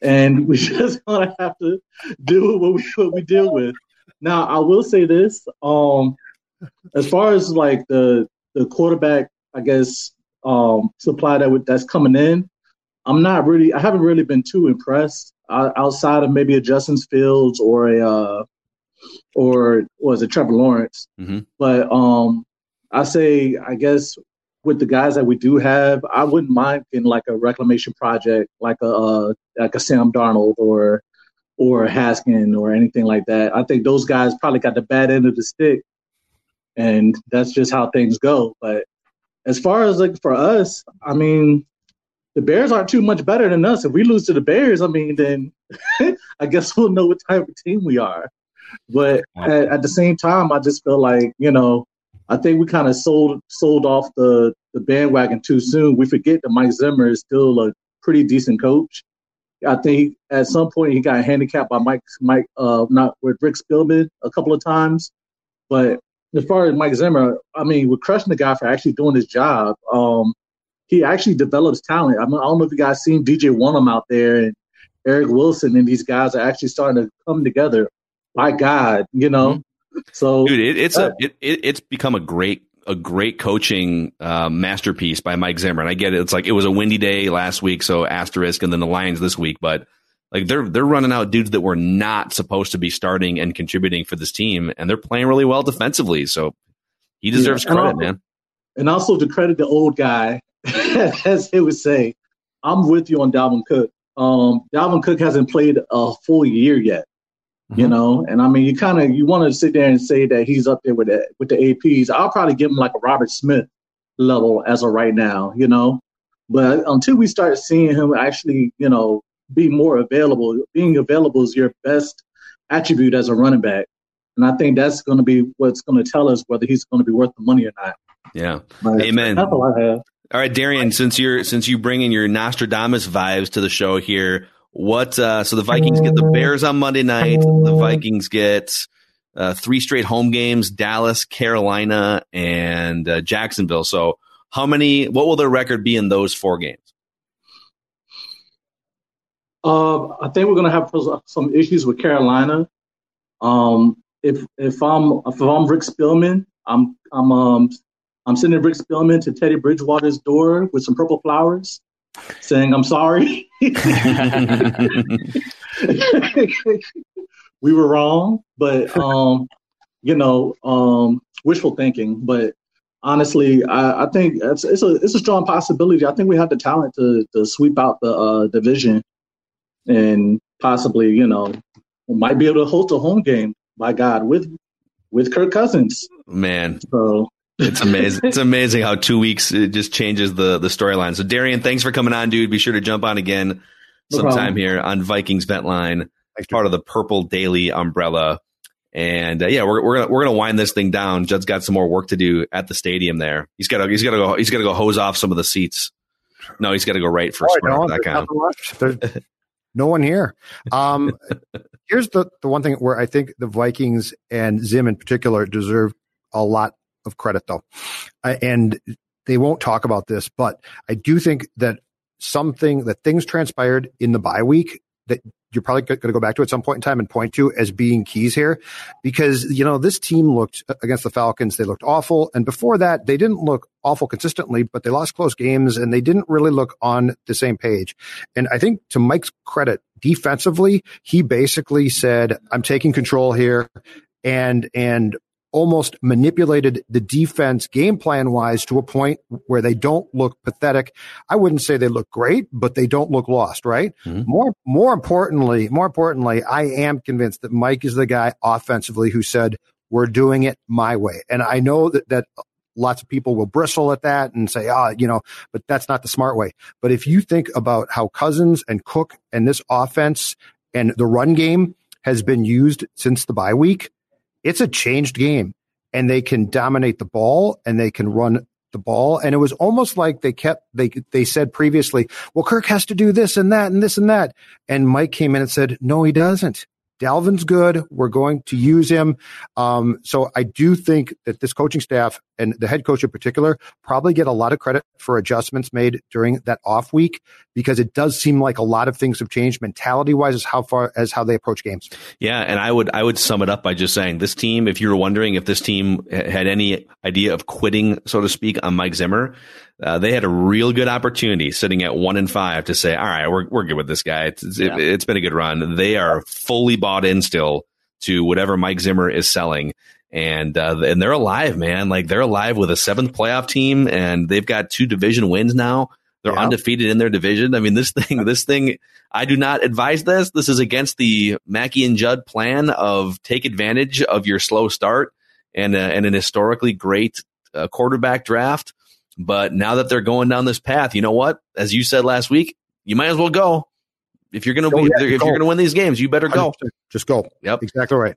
and we just gonna have to deal with what we what we deal with. Now, I will say this: um, as far as like the the quarterback, I guess um, supply that would, that's coming in, I'm not really, I haven't really been too impressed uh, outside of maybe a Justin Fields or a uh, or was it Trevor Lawrence. Mm-hmm. But um, I say, I guess with the guys that we do have, I wouldn't mind getting like a reclamation project, like a uh, like a Sam Darnold or or Haskin or anything like that. I think those guys probably got the bad end of the stick, and that's just how things go. But as far as like for us, I mean, the Bears aren't too much better than us. If we lose to the Bears, I mean, then I guess we'll know what type of team we are. But at, at the same time, I just feel like you know, I think we kind of sold sold off the the bandwagon too soon. We forget that Mike Zimmer is still a pretty decent coach. I think at some point he got handicapped by Mike Mike uh not with Rick Spielman a couple of times. But as far as Mike Zimmer, I mean, we're crushing the guy for actually doing his job. Um, he actually develops talent. I, mean, I don't know if you guys seen DJ Wonnum out there and Eric Wilson and these guys are actually starting to come together. My God, you know. So, dude, it, it's uh, a it, it's become a great a great coaching uh, masterpiece by Mike Zimmer. And I get it. It's like it was a windy day last week, so asterisk, and then the Lions this week. But like they're they're running out dudes that were not supposed to be starting and contributing for this team, and they're playing really well defensively. So he deserves Yeah, credit, also- man. And also to credit the old guy, as he would say, I'm with you on Dalvin Cook. Um, Dalvin Cook hasn't played a full year yet, you mm-hmm. know. And I mean, you kind of you want to sit there and say that he's up there with the, with the APs. I'll probably give him like a Robert Smith level as of right now, you know. But until we start seeing him actually, you know, be more available, being available is your best attribute as a running back. And I think that's going to be what's going to tell us whether he's going to be worth the money or not. Yeah, But amen. That's all I have. All right, Darian, since you're since you bring in your Nostradamus vibes to the show here, what uh so the Vikings get the Bears on Monday night, the Vikings get uh three straight home games, Dallas, Carolina, and uh, Jacksonville. So how many what will their record be in those four games? Uh, I think we're going to have some issues with Carolina. Um, if if I'm if I'm Rick Spielman, I'm I'm um I'm sending Rick Spielman to Teddy Bridgewater's door with some purple flowers, saying I'm sorry. we were wrong, but um, you know, um, wishful thinking. But honestly, I, I think it's, it's a it's a strong possibility. I think we have the talent to to sweep out the uh, division and possibly, you know, might be able to host a home game. By God, with with Kirk Cousins. Man. So It's amazing. it's amazing how two weeks it just changes the the storyline. So Darian, thanks for coming on, dude. Be sure to jump on again No sometime problem. here on Vikings Vent Line, part of the Purple Daily umbrella. And uh, yeah, we're we're gonna we're gonna wind this thing down. Judd's got some more work to do at the stadium. There, he's got to he's got to go he's got to go hose off some of the seats. No, he's got to go right for oh, no one here. Um, here's the the one thing where I think the Vikings and Zim in particular deserve a lot of credit, though, and they won't talk about this, but I do think that something that things transpired in the bye week that you're probably going to go back to at some point in time and point to as being keys here. Because you know this team looked uh, against the falcons they looked awful. And before that they didn't look awful consistently but they lost close games and they didn't really look on the same page. And i think to mike's credit defensively he basically said i'm taking control here. And and almost manipulated the defense game plan wise to a point where they don't look pathetic. I wouldn't say they look great, but they don't look lost, right? Mm-hmm. More, more importantly, more importantly, I am convinced that Mike is the guy offensively who said, we're doing it my way. And I know that, that lots of people will bristle at that and say, ah, you know, but that's not the smart way. But if you think about how Cousins and Cook and this offense and the run game has been used since the bye week, it's a changed game and they can dominate the ball and they can run the ball. And it was almost like they kept, they, they said previously, well, Kirk has to do this and that and this and that. And Mike came in and said, no, he doesn't. Dalvin's good. We're going to use him. Um, so I do think that this coaching staff and the head coach in particular probably get a lot of credit for adjustments made during that off week because it does seem like a lot of things have changed mentality wise as how far as how they approach games. Yeah, and I would I would sum it up by just saying this team. If you were wondering if this team had any idea of quitting, so to speak, on Mike Zimmer, uh, they had a real good opportunity sitting at one and five to say, all right, we're, we're good with this guy. It's, yeah. it, has been a good run. They are fully bought in still to whatever Mike Zimmer is selling. And, uh, and they're alive, man. Like they're alive with a seventh playoff team and they've got two division wins now. They're yeah. undefeated in their division. I mean, this thing, this thing, I do not advise this. This is against the Mackey and Judd plan of take advantage of your slow start and, uh, and an historically great uh, quarterback draft but now that they're going down this path, you know what? As you said last week, you might as well go. If you're going to if you're going to win these games, you better go. Just go. Yep. Exactly right.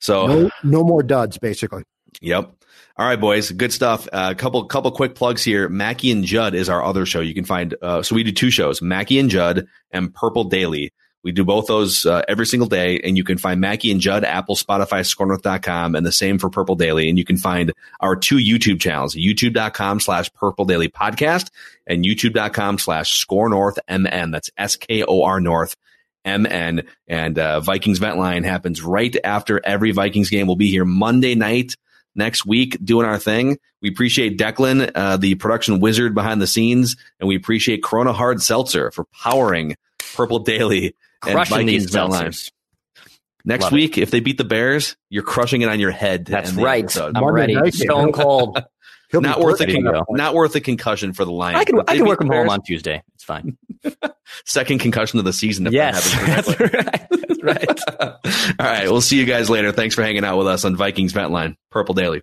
So no, no more duds, basically. Yep. All right, boys. Good stuff. A uh, couple couple quick plugs here. Mackey and Judd is our other show. You can find. Uh, so we do two shows: Mackey and Judd and Purple Daily. We do both those uh, every single day, and you can find Mackey and Judd, Apple, Spotify, SKORNorth.com, and the same for Purple Daily. And you can find our two YouTube channels, youtube.com slash Purple Daily Podcast and youtube.com slash SKOR North MN. That's S-K-O-R North MN. And uh, Vikings Vent Line happens right after every Vikings game. We'll be here Monday night next week doing our thing. We appreciate Declan, uh, the production wizard behind the scenes, and we appreciate Corona Hard Seltzer for powering Purple Daily crushing these seltzers. Next Love week, it. if they beat the Bears, you're crushing it on your head. That's right. Episode. I'm ready. Stone cold. not worth a con- not worth a concussion for the Lions. I can I can work from home on Tuesday. It's fine. Second concussion of the season. If yes, that's right. That's right. All right, we'll see you guys later. Thanks for hanging out with us on Vikings Vent Line, Purple Daily.